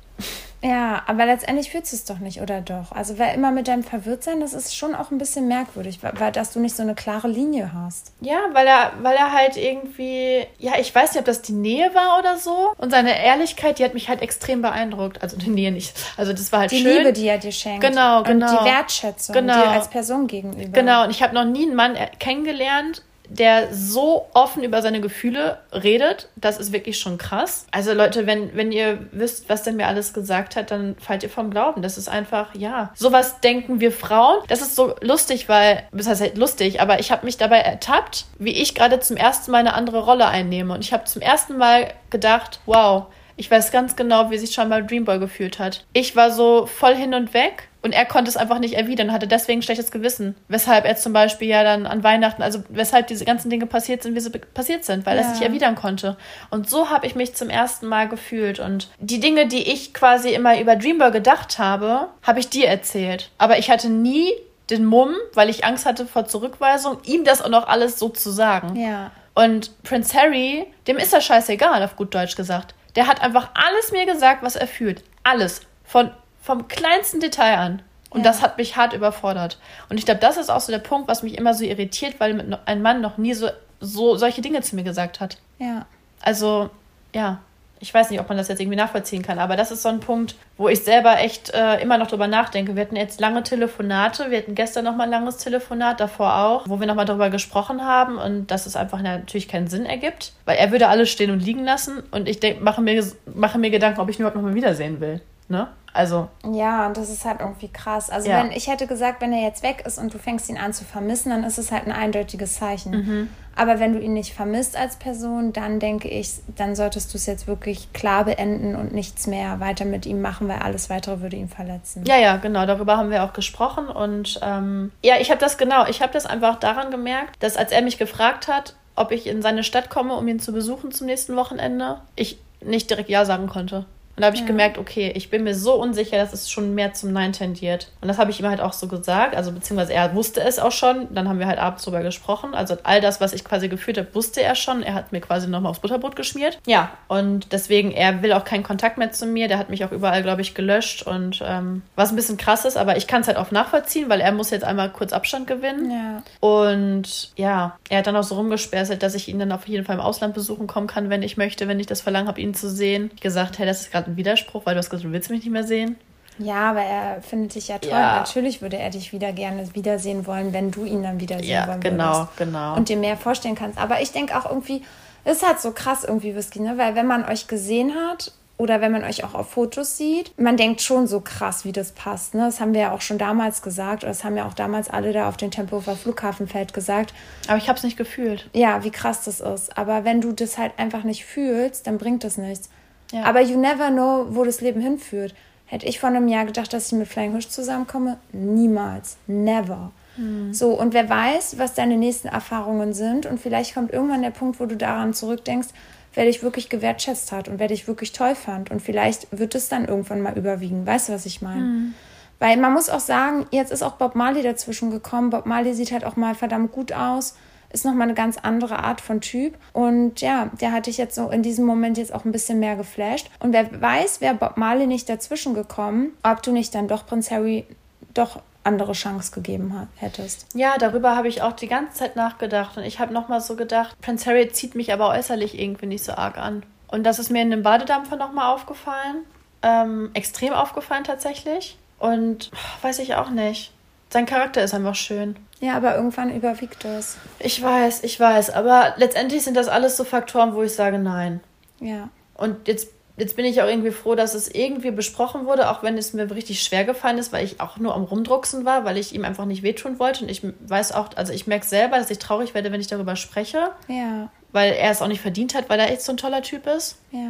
Ja, aber letztendlich fühlst du es doch nicht, oder doch? Also, weil immer mit deinem Verwirrtsein, das ist schon auch ein bisschen merkwürdig, weil, weil dass du nicht so eine klare Linie hast. Ja, weil er, weil er halt irgendwie, ja, ich weiß nicht, ob das die Nähe war oder so. Und seine Ehrlichkeit, die hat mich halt extrem beeindruckt. Also die Nähe nicht. Also das war halt Die schön. Liebe, die er dir schenkt. Genau, Und genau. die Wertschätzung Genau. dir als Person gegenüber. Genau, und ich habe noch nie einen Mann äh, kennengelernt, der so offen über seine Gefühle redet. Das ist wirklich schon krass. Also Leute, wenn, wenn ihr wisst, was der mir alles gesagt hat, dann fallt ihr vom Glauben. Das ist einfach, ja. Sowas denken wir Frauen. Das ist so lustig, weil, das heißt halt lustig, aber ich habe mich dabei ertappt, wie ich gerade zum ersten Mal eine andere Rolle einnehme. Und ich habe zum ersten Mal gedacht, wow, ich weiß ganz genau, wie sich schon mal Dreamboy gefühlt hat. Ich war so voll hin und weg und er konnte es einfach nicht erwidern, hatte deswegen ein schlechtes Gewissen. Weshalb er zum Beispiel ja dann an Weihnachten, also weshalb diese ganzen Dinge passiert sind, wie sie passiert sind, weil er Ja. es nicht erwidern konnte. Und so habe ich mich zum ersten Mal gefühlt. Und die Dinge, die ich quasi immer über Dreamboy gedacht habe, habe ich dir erzählt. Aber ich hatte nie den Mumm, weil ich Angst hatte vor Zurückweisung, ihm das auch noch alles so zu sagen. Ja. Und Prince Harry, dem ist das scheißegal, auf gut Deutsch gesagt. Der hat einfach alles mir gesagt, was er fühlt. Alles. Von, vom kleinsten Detail an. Und Ja. das hat mich hart überfordert. Und ich glaube, das ist auch so der Punkt, was mich immer so irritiert, weil ein Mann noch nie so, so solche Dinge zu mir gesagt hat. Ja. Also, ja, ich weiß nicht, ob man das jetzt irgendwie nachvollziehen kann, aber das ist so ein Punkt, wo ich selber echt äh, immer noch drüber nachdenke. Wir hatten jetzt lange Telefonate, wir hatten gestern noch mal ein langes Telefonat, davor auch, wo wir noch mal darüber gesprochen haben und dass es einfach natürlich keinen Sinn ergibt, weil er würde alles stehen und liegen lassen und ich denk, mache, mir, mache mir Gedanken, ob ich ihn überhaupt noch mal wiedersehen will. Ne? Also, Ja, und das ist halt irgendwie krass. Also Ja. wenn ich hätte gesagt, wenn er jetzt weg ist und du fängst ihn an zu vermissen, dann ist es halt ein eindeutiges Zeichen. Mhm. Aber wenn du ihn nicht vermisst als Person, dann denke ich, dann solltest du es jetzt wirklich klar beenden und nichts mehr weiter mit ihm machen, weil alles weitere würde ihn verletzen. Ja, ja, genau, darüber haben wir auch gesprochen. Und ähm, ja, ich habe das genau, ich habe das einfach daran gemerkt, dass als er mich gefragt hat, ob ich in seine Stadt komme, um ihn zu besuchen zum nächsten Wochenende, ich nicht direkt Ja sagen konnte. Und da habe ich Ja. gemerkt, okay, ich bin mir so unsicher, dass es schon mehr zum Nein tendiert. Und das habe ich ihm halt auch so gesagt, also beziehungsweise er wusste es auch schon. Dann haben wir halt abends drüber gesprochen. Also all das, was ich quasi gefühlt habe, wusste er schon. Er hat mir quasi nochmal aufs Butterbrot geschmiert. Ja, und deswegen, er will auch keinen Kontakt mehr zu mir. Der hat mich auch überall, glaube ich, gelöscht. Und ähm, was ein bisschen krass ist, aber ich kann es halt auch nachvollziehen, weil er muss jetzt einmal kurz Abstand gewinnen. Ja. Und ja, er hat dann auch so rumgesperrt, dass ich ihn dann auf jeden Fall im Ausland besuchen kommen kann, wenn ich möchte, wenn ich das Verlangen habe, ihn zu sehen. Ich gesagt, hey, das ist gerade ein Widerspruch, weil du hast gesagt, du willst mich nicht mehr sehen. Ja, aber er findet dich ja toll. Ja. Natürlich würde er dich wieder gerne wiedersehen wollen, wenn du ihn dann wiedersehen Ja, wollen genau, würdest. genau. Und dir mehr vorstellen kannst. Aber ich denke auch irgendwie, es ist halt so krass irgendwie Whisky, ne? Weil wenn man euch gesehen hat oder wenn man euch auch auf Fotos sieht, man denkt schon so krass, wie das passt. Ne? Das haben wir ja auch schon damals gesagt, oder das haben ja auch damals alle da auf dem Tempelhofer Flughafenfeld gesagt. Aber ich habe es nicht gefühlt. Ja, wie krass das ist. Aber wenn du das halt einfach nicht fühlst, dann bringt das nichts. Ja. Aber you never know, wo das Leben hinführt. Hätte ich vor einem Jahr gedacht, dass ich mit Flying Hirsch zusammenkomme? Niemals. Never. Hm. So, und wer weiß, was deine nächsten Erfahrungen sind. Und vielleicht kommt irgendwann der Punkt, wo du daran zurückdenkst, wer dich wirklich gewertschätzt hat und wer dich wirklich toll fand. Und vielleicht wird es dann irgendwann mal überwiegen. Weißt du, was ich meine? Hm. Weil man muss auch sagen, jetzt ist auch Bob Marley dazwischen gekommen. Bob Marley sieht halt auch mal verdammt gut aus ist nochmal eine ganz andere Art von Typ. Und ja, der hatte ich jetzt so in diesem Moment jetzt auch ein bisschen mehr geflasht. Und wer weiß, wäre Bob Marley nicht dazwischen gekommen, ob du nicht dann doch Prinz Harry doch andere Chance gegeben hättest. Ja, darüber habe ich auch die ganze Zeit nachgedacht. Und ich habe nochmal so gedacht, Prinz Harry zieht mich aber äußerlich irgendwie nicht so arg an. Und das ist mir in dem Badedampfer nochmal aufgefallen. Ähm, extrem aufgefallen tatsächlich. Und weiß ich auch nicht. Sein Charakter ist einfach schön. Ja, aber irgendwann überwiegt das. Ich weiß, ich weiß. Aber letztendlich sind das alles so Faktoren, wo ich sage nein. Ja. Und jetzt, jetzt bin ich auch irgendwie froh, dass es irgendwie besprochen wurde, auch wenn es mir richtig schwer gefallen ist, weil ich auch nur am Rumdrucksen war, weil ich ihm einfach nicht wehtun wollte. Und ich weiß auch, also ich merke selber, dass ich traurig werde, wenn ich darüber spreche. Ja weil er es auch nicht verdient hat, weil er echt so ein toller Typ ist. Ja.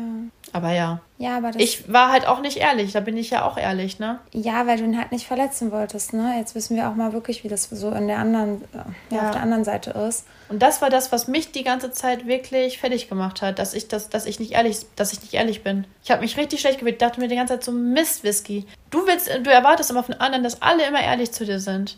Aber ja. Ja, aber Ich war halt auch nicht ehrlich, da bin ich ja auch ehrlich, ne? Ja, weil du ihn halt nicht verletzen wolltest, ne? Jetzt wissen wir auch mal wirklich, wie das so in der anderen, ja. auf der anderen Seite ist. Und das war das, was mich die ganze Zeit wirklich fertig gemacht hat, dass ich das, dass ich nicht ehrlich, dass ich nicht ehrlich bin. Ich habe mich richtig schlecht gefühlt, dachte mir die ganze Zeit so Mist, Whisky. Du willst, du erwartest immer von anderen, dass alle immer ehrlich zu dir sind.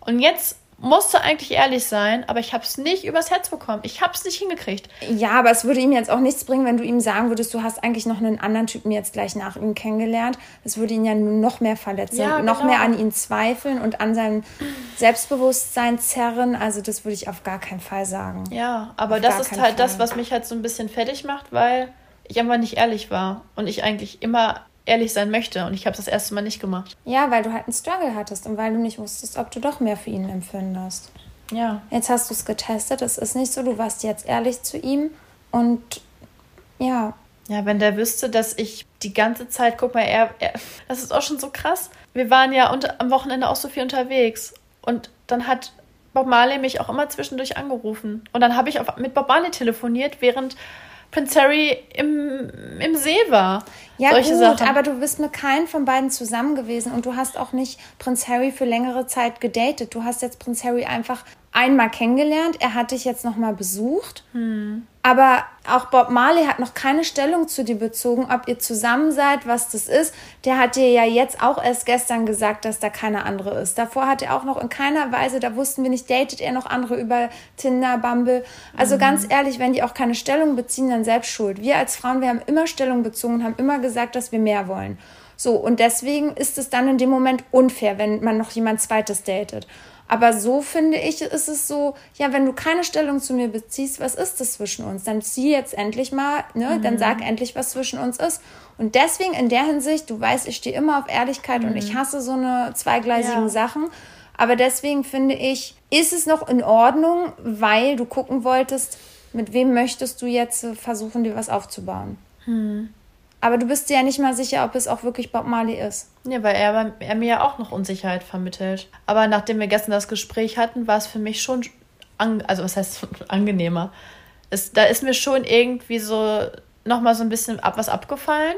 Und jetzt musste eigentlich ehrlich sein, aber ich habe es nicht übers Herz bekommen. Ich habe es nicht hingekriegt. Ja, aber es würde ihm jetzt auch nichts bringen, wenn du ihm sagen würdest, du hast eigentlich noch einen anderen Typen jetzt gleich nach ihm kennengelernt. Das würde ihn ja noch mehr verletzen, ja, genau. noch mehr an ihn zweifeln und an seinem Selbstbewusstsein zerren. Also das würde ich auf gar keinen Fall sagen. Ja, aber auf das ist halt Fall. das, was mich halt so ein bisschen fertig macht, weil ich einfach nicht ehrlich war und ich eigentlich immer ehrlich sein möchte. Und ich habe das erste Mal nicht gemacht. Ja, weil du halt einen Struggle hattest und weil du nicht wusstest, ob du doch mehr für ihn empfindest. Ja. Jetzt hast du es getestet. Es ist nicht so, du warst jetzt ehrlich zu ihm und ja. Ja, wenn der wüsste, dass ich die ganze Zeit, guck mal, er, er das ist auch schon so krass. Wir waren ja unter, am Wochenende auch so viel unterwegs. Und dann hat Bob Marley mich auch immer zwischendurch angerufen. Und dann habe ich auf, mit Bob Marley telefoniert, während Prince Harry im, im See war. Ja, Solche gut, Sachen. aber du bist mit keinem von beiden zusammen gewesen und du hast auch nicht Prince Harry für längere Zeit gedatet. Du hast jetzt Prince Harry einfach einmal kennengelernt. Er hat dich jetzt nochmal besucht. Hm. Aber auch Bob Marley hat noch keine Stellung zu dir bezogen, ob ihr zusammen seid, was das ist. Der hat dir ja jetzt auch erst gestern gesagt, dass da keine andere ist. Davor hat er auch noch in keiner Weise, da wussten wir nicht, datet er noch andere über Tinder, Bumble. Also mhm. ganz ehrlich, wenn die auch keine Stellung beziehen, dann selbst schuld. Wir als Frauen, wir haben immer Stellung bezogen und haben immer gesagt, dass wir mehr wollen. So, und deswegen ist es dann in dem Moment unfair, wenn man noch jemand zweites datet. Aber so finde ich, ist es so, ja, wenn du keine Stellung zu mir beziehst, was ist das zwischen uns? Dann zieh jetzt endlich mal, ne, mhm. dann sag endlich, was zwischen uns ist. Und deswegen in der Hinsicht, du weißt, ich stehe immer auf Ehrlichkeit mhm. und ich mhm. hasse so eine zweigleisigen ja. Sachen. Aber deswegen finde ich, ist es noch in Ordnung, weil du gucken wolltest, mit wem möchtest du jetzt versuchen, dir was aufzubauen. Mhm. Aber du bist dir ja nicht mal sicher, ob es auch wirklich Bob Marley ist. Ja, weil er, er mir ja auch noch Unsicherheit vermittelt. Aber nachdem wir gestern das Gespräch hatten, war es für mich schon, also was heißt angenehmer? Es, da ist mir schon irgendwie so nochmal so ein bisschen ab, was abgefallen.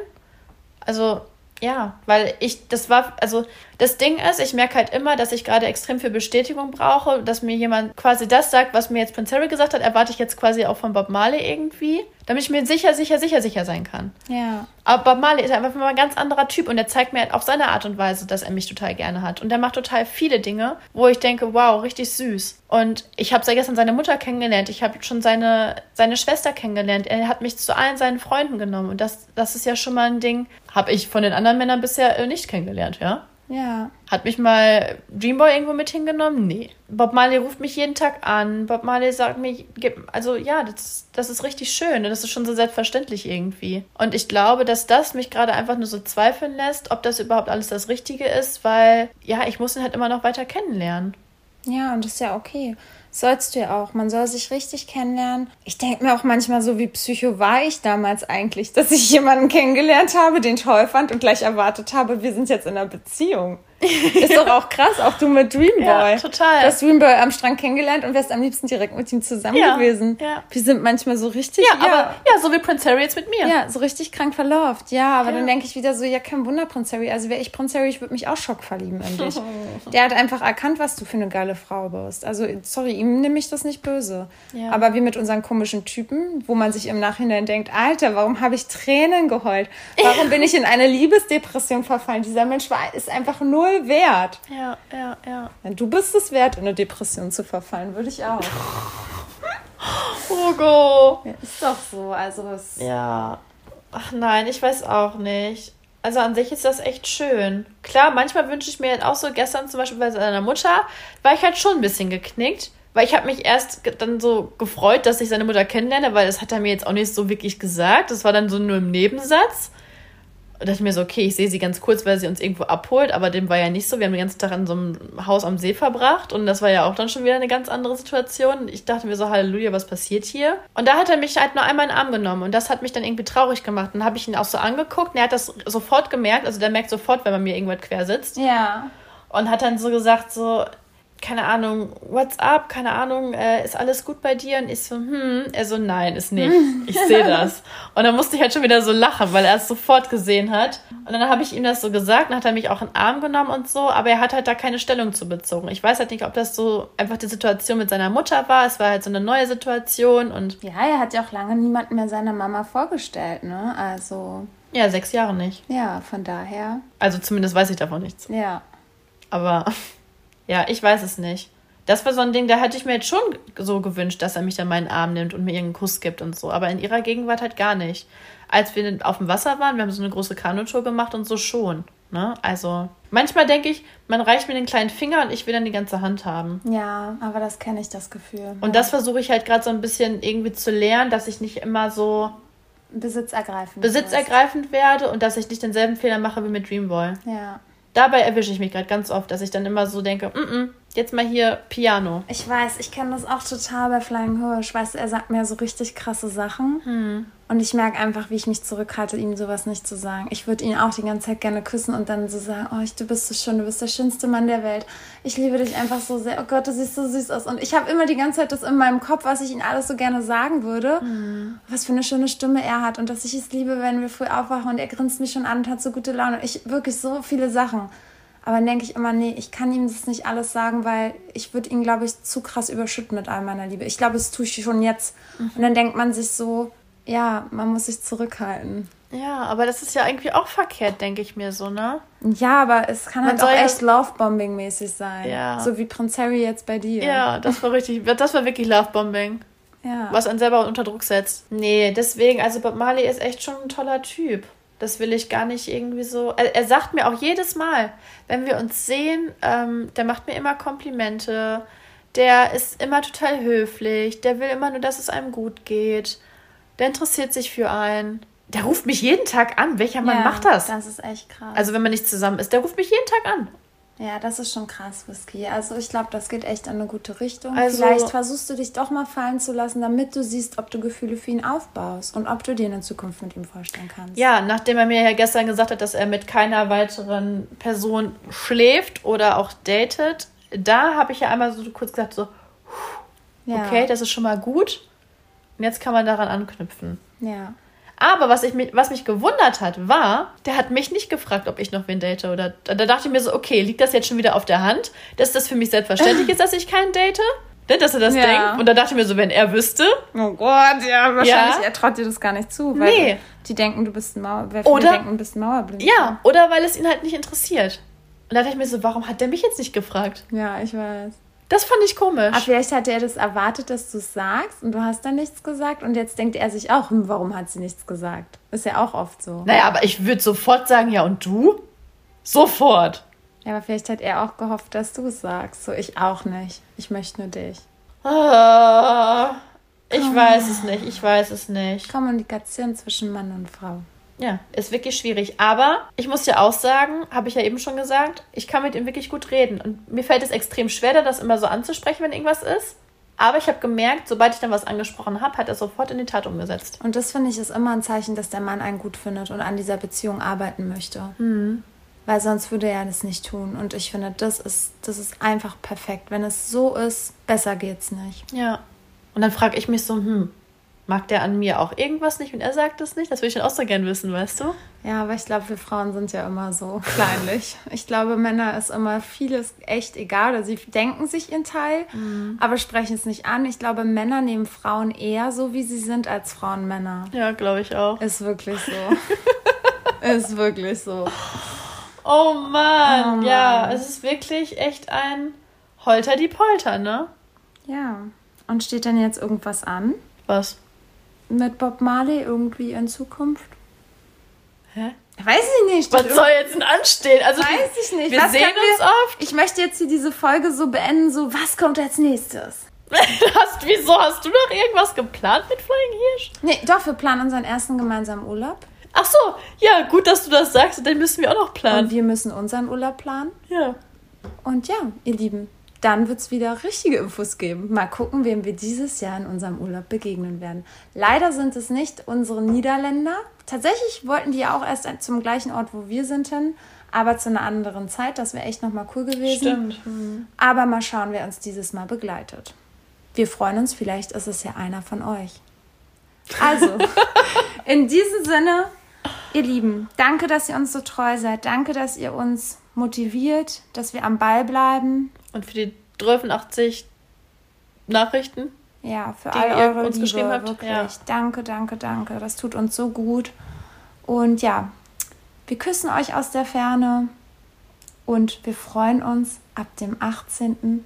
Also ja, weil ich, das war, also das Ding ist, ich merke halt immer, dass ich gerade extrem viel Bestätigung brauche, dass mir jemand quasi das sagt, was mir jetzt Prince Harry gesagt hat, erwarte ich jetzt quasi auch von Bob Marley irgendwie, damit ich mir sicher, sicher, sicher, sicher sein kann. Ja. Aber Bob Marley ist einfach mal ein ganz anderer Typ und er zeigt mir halt auf seine Art und Weise, dass er mich total gerne hat. Und er macht total viele Dinge, wo ich denke, wow, richtig süß. Und ich habe seit gestern seine Mutter kennengelernt, ich habe schon seine, seine Schwester kennengelernt. Er hat mich zu allen seinen Freunden genommen und das, das ist ja schon mal ein Ding, habe ich von den anderen Männern bisher äh, nicht kennengelernt, ja. Ja. Hat mich mal Dreamboy irgendwo mit hingenommen? Nee. Bob Marley ruft mich jeden Tag an. Bob Marley sagt mir, also ja, das, das ist richtig schön und das ist schon so selbstverständlich irgendwie. Und ich glaube, dass das mich gerade einfach nur so zweifeln lässt, ob das überhaupt alles das Richtige ist, weil ja, ich muss ihn halt immer noch weiter kennenlernen. Ja, und das ist ja okay. Sollst du ja auch. Man soll sich richtig kennenlernen. Ich denke mir auch manchmal so, wie psycho war ich damals eigentlich, dass ich jemanden kennengelernt habe, den toll fand und gleich erwartet habe, wir sind jetzt in einer Beziehung. Ist doch auch krass, auch du mit Dreamboy. Ja, total. Du hast Dreamboy am Strand kennengelernt und wärst am liebsten direkt mit ihm zusammen Ja, gewesen. ja. Wir sind manchmal so richtig, Ja, aber ja, so wie Prince Harry jetzt mit mir. ja, so richtig krank verlauft. Ja, aber Ja. dann denke ich wieder so, ja, kein Wunder, Prince Harry. Also wäre ich Prince Harry, ich würde mich auch Schock verlieben in dich. Der hat einfach erkannt, was du für eine geile Frau bist. Also, sorry, ihm nehme ich das nicht böse. Ja. Aber wie mit unseren komischen Typen, wo man sich im Nachhinein denkt, Alter, warum habe ich Tränen geheult? Warum bin ich in eine Liebesdepression verfallen? Dieser Mensch war, ist einfach null wert. Ja, ja, ja. Du bist es wert, in eine Depression zu verfallen, würde ich auch. Hugo. Ja, ist doch so. Also, es Ja. Ach nein, ich weiß auch nicht. Also an sich ist das echt schön. Klar, manchmal wünsche ich mir halt auch so, gestern zum Beispiel bei seiner Mutter, war ich halt schon ein bisschen geknickt. Weil ich habe mich erst dann so gefreut, dass ich seine Mutter kennenlerne, weil das hat er mir jetzt auch nicht so wirklich gesagt. Das war dann so nur im Nebensatz. Dachte ich mir so, okay, ich sehe sie ganz kurz, weil sie uns irgendwo abholt, aber dem war ja nicht so. Wir haben den ganzen Tag in so einem Haus am See verbracht und das war ja auch dann schon wieder eine ganz andere Situation. Ich dachte mir so, Halleluja, was passiert hier? Und da hat er mich halt nur einmal in den Arm genommen und das hat mich dann irgendwie traurig gemacht. Dann habe ich ihn auch so angeguckt und er hat das sofort gemerkt, also der merkt sofort, wenn man mir irgendwas quer sitzt ja. und hat dann so gesagt, so, keine Ahnung, what's up, keine Ahnung, äh, ist alles gut bei dir? Und ich so, hm, er so, nein, ist nicht. Ich sehe das. Und dann musste ich halt schon wieder so lachen, weil er es sofort gesehen hat. Und dann habe ich ihm das so gesagt, dann hat er mich auch in den Arm genommen und so, aber er hat halt da keine Stellung zu bezogen. Ich weiß halt nicht, ob das so einfach die Situation mit seiner Mutter war. Es war halt so eine neue Situation und Ja, er hat ja auch lange niemanden mehr seiner Mama vorgestellt, ne? Also, ja, sechs Jahre nicht. ja, von daher, Also zumindest weiß ich davon nichts. ja. Aber ja, ich weiß es nicht. Das war so ein Ding, da hätte ich mir jetzt schon so gewünscht, dass er mich dann meinen Arm nimmt und mir irgendeinen Kuss gibt und so. Aber in ihrer Gegenwart halt gar nicht. Als wir auf dem Wasser waren, wir haben so eine große Kanutour gemacht und so schon. Ne? Also manchmal denke ich, man reicht mir den kleinen Finger und ich will dann die ganze Hand haben. Ja, aber das kenne ich, das Gefühl. Und ja. das versuche ich halt gerade so ein bisschen irgendwie zu lernen, dass ich nicht immer so besitzergreifend. besitzergreifend werde und dass ich nicht denselben Fehler mache wie mit Dreamboy. Ja. Dabei erwische ich mich gerade ganz oft, dass ich dann immer so denke, mm -mm, jetzt mal hier Piano. Ich weiß, ich kenne das auch total bei Flying Hirsch. Weißt du, er sagt mir so richtig krasse Sachen. Hm. Und ich merke einfach, wie ich mich zurückhalte, ihm sowas nicht zu sagen. Ich würde ihn auch die ganze Zeit gerne küssen und dann so sagen, oh, ich, du bist so schön, du bist der schönste Mann der Welt. Ich liebe dich einfach so sehr. Oh Gott, du siehst so süß aus. Und ich habe immer die ganze Zeit das in meinem Kopf, was ich ihm alles so gerne sagen würde. Was für eine schöne Stimme er hat und dass ich es liebe, wenn wir früh aufwachen und er grinst mich schon an und hat so gute Laune. Ich wirklich so viele Sachen. Aber dann denke ich immer, nee, ich kann ihm das nicht alles sagen, weil ich würde ihn, glaube ich, zu krass überschütten mit all meiner Liebe. Ich glaube, das tue ich schon jetzt. Und dann denkt man sich so, ja, man muss sich zurückhalten. Ja, aber das ist ja irgendwie auch verkehrt, denke ich mir so, ne? Ja, aber es kann Man halt auch ja- echt Lovebombing-mäßig sein. Ja. So wie Prinz Harry jetzt bei dir. Ja, das war richtig, das war wirklich Lovebombing, Ja. was einen selber unter Druck setzt. Nee, deswegen, also Bob Marley ist echt schon ein toller Typ. Das will ich gar nicht irgendwie so. Er, er sagt mir auch jedes Mal, wenn wir uns sehen, ähm, der macht mir immer Komplimente, der ist immer total höflich, der will immer nur, dass es einem gut geht, der interessiert sich für einen. Der ruft mich jeden Tag an. Welcher Mann ja, macht das? Das ist echt krass. Also wenn man nicht zusammen ist, der ruft mich jeden Tag an. Ja, das ist schon krass, Whisky. Also ich glaube, das geht echt in eine gute Richtung. Also- Vielleicht versuchst du dich doch mal fallen zu lassen, damit du siehst, ob du Gefühle für ihn aufbaust und ob du dir eine Zukunft mit ihm vorstellen kannst. Ja, nachdem er mir ja gestern gesagt hat, dass er mit keiner weiteren Person schläft oder auch datet, da habe ich ja einmal so kurz gesagt, so, ja. okay, das ist schon mal gut. Und jetzt kann man daran anknüpfen. Ja. Aber was, ich mich, was mich gewundert hat, war, der hat mich nicht gefragt, ob ich noch wen date. Oder da dachte ich mir so, okay, liegt das jetzt schon wieder auf der Hand, dass das für mich selbstverständlich ist, dass ich keinen date? Ne, Dass er das Ja. denkt. Und da dachte ich mir so, wenn er wüsste, Oh Gott, ja, wahrscheinlich, Ja. er traut dir das gar nicht zu, weil Nee. die denken, du bist ein Mauer, weil Oder- denken, du bist ein Mauerblind. ja, oder weil es ihn halt nicht interessiert. Und da dachte ich mir so, warum hat der mich jetzt nicht gefragt? Ja, ich weiß. Das fand ich komisch. Aber vielleicht hat er das erwartet, dass du es sagst und du hast dann nichts gesagt und jetzt denkt er sich auch, hm, warum hat sie nichts gesagt? Ist ja auch oft so. Naja, aber ich würde sofort sagen, ja, und du? Sofort. Ja, aber vielleicht hat er auch gehofft, dass du es sagst. So, ich auch nicht. Ich möchte nur dich. Ah, ich weiß es nicht, ich weiß es nicht. Kommunikation zwischen Mann und Frau. Ja, ist wirklich schwierig. Aber ich muss ja auch sagen, habe ich ja eben schon gesagt, ich kann mit ihm wirklich gut reden. Und mir fällt es extrem schwer, da das immer so anzusprechen, wenn irgendwas ist. Aber ich habe gemerkt, sobald ich dann was angesprochen habe, hat er sofort in die Tat umgesetzt. Und das finde ich ist immer ein Zeichen, dass der Mann einen gut findet und an dieser Beziehung arbeiten möchte. Mhm. Weil sonst würde er das nicht tun. Und ich finde, das ist, das ist einfach perfekt. Wenn es so ist, besser geht's nicht. Ja. Und dann frage ich mich so, hm, mag der an mir auch irgendwas nicht und er sagt es nicht? Das würde ich dann auch so gern wissen, weißt du? Ja, aber ich glaube, wir Frauen sind ja immer so kleinlich. Ich glaube, Männer ist immer vieles echt egal oder sie denken sich ihren Teil, mhm. aber sprechen es nicht an. Ich glaube, Männer nehmen Frauen eher so, wie sie sind, als Frauen Männer. Ja, glaube ich auch. Ist wirklich so. ist wirklich so. Oh Mann. oh Mann, ja, es ist wirklich echt ein Holter die Polter, ne? Ja. Und steht denn jetzt irgendwas an? Was? Mit Bob Marley irgendwie in Zukunft? Hä? Weiß ich nicht. Was soll jetzt denn anstehen? Also, Weiß ich nicht. Wir was sehen uns wir, oft. Ich möchte jetzt hier diese Folge so beenden, so was kommt als nächstes? hast, wieso? Hast du noch irgendwas geplant mit Flying Hirsch? Nee, doch, wir planen unseren ersten gemeinsamen Urlaub. Ach so, ja, gut, dass du das sagst. Dann müssen wir auch noch planen. Und wir müssen unseren Urlaub planen. Ja. Und ja, ihr Lieben, dann wird es wieder richtige Infos geben. Mal gucken, wem wir dieses Jahr in unserem Urlaub begegnen werden. Leider sind es nicht unsere Niederländer. Tatsächlich wollten die ja auch erst zum gleichen Ort, wo wir sind, hin, aber zu einer anderen Zeit. Das wäre echt nochmal cool gewesen. Stimmt. Aber mal schauen, wer uns dieses Mal begleitet. Wir freuen uns, vielleicht ist es ja einer von euch. Also, in diesem Sinne, ihr Lieben, danke, dass ihr uns so treu seid. Danke, dass ihr uns motiviert, dass wir am Ball bleiben. Und für die 83 Nachrichten. Ja, für all eure uns Liebe, geschrieben habt. Wirklich. Ja. Danke, danke, danke. Das tut uns so gut. Und ja, wir küssen euch aus der Ferne und wir freuen uns, ab dem 18.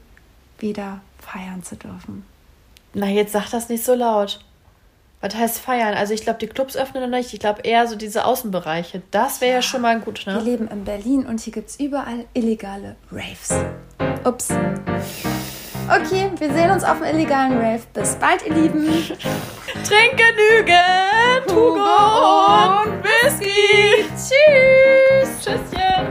wieder feiern zu dürfen. Na, jetzt sag das nicht so laut. Was heißt feiern? Also ich glaube, die Clubs öffnen noch nicht. Ich glaube eher so diese Außenbereiche. Das wäre ja. ja. schon mal gut, ne? Wir leben in Berlin und hier gibt es überall illegale Raves. Ups. Okay, wir sehen uns auf dem illegalen Rave. Bis bald, ihr Lieben. Trink genügend Hugo und Whisky. Tschüss. Tschüsschen.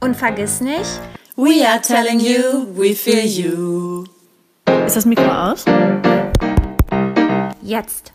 Und vergiss nicht, we are telling you, we feel you. Ist das Mikro aus? Jetzt.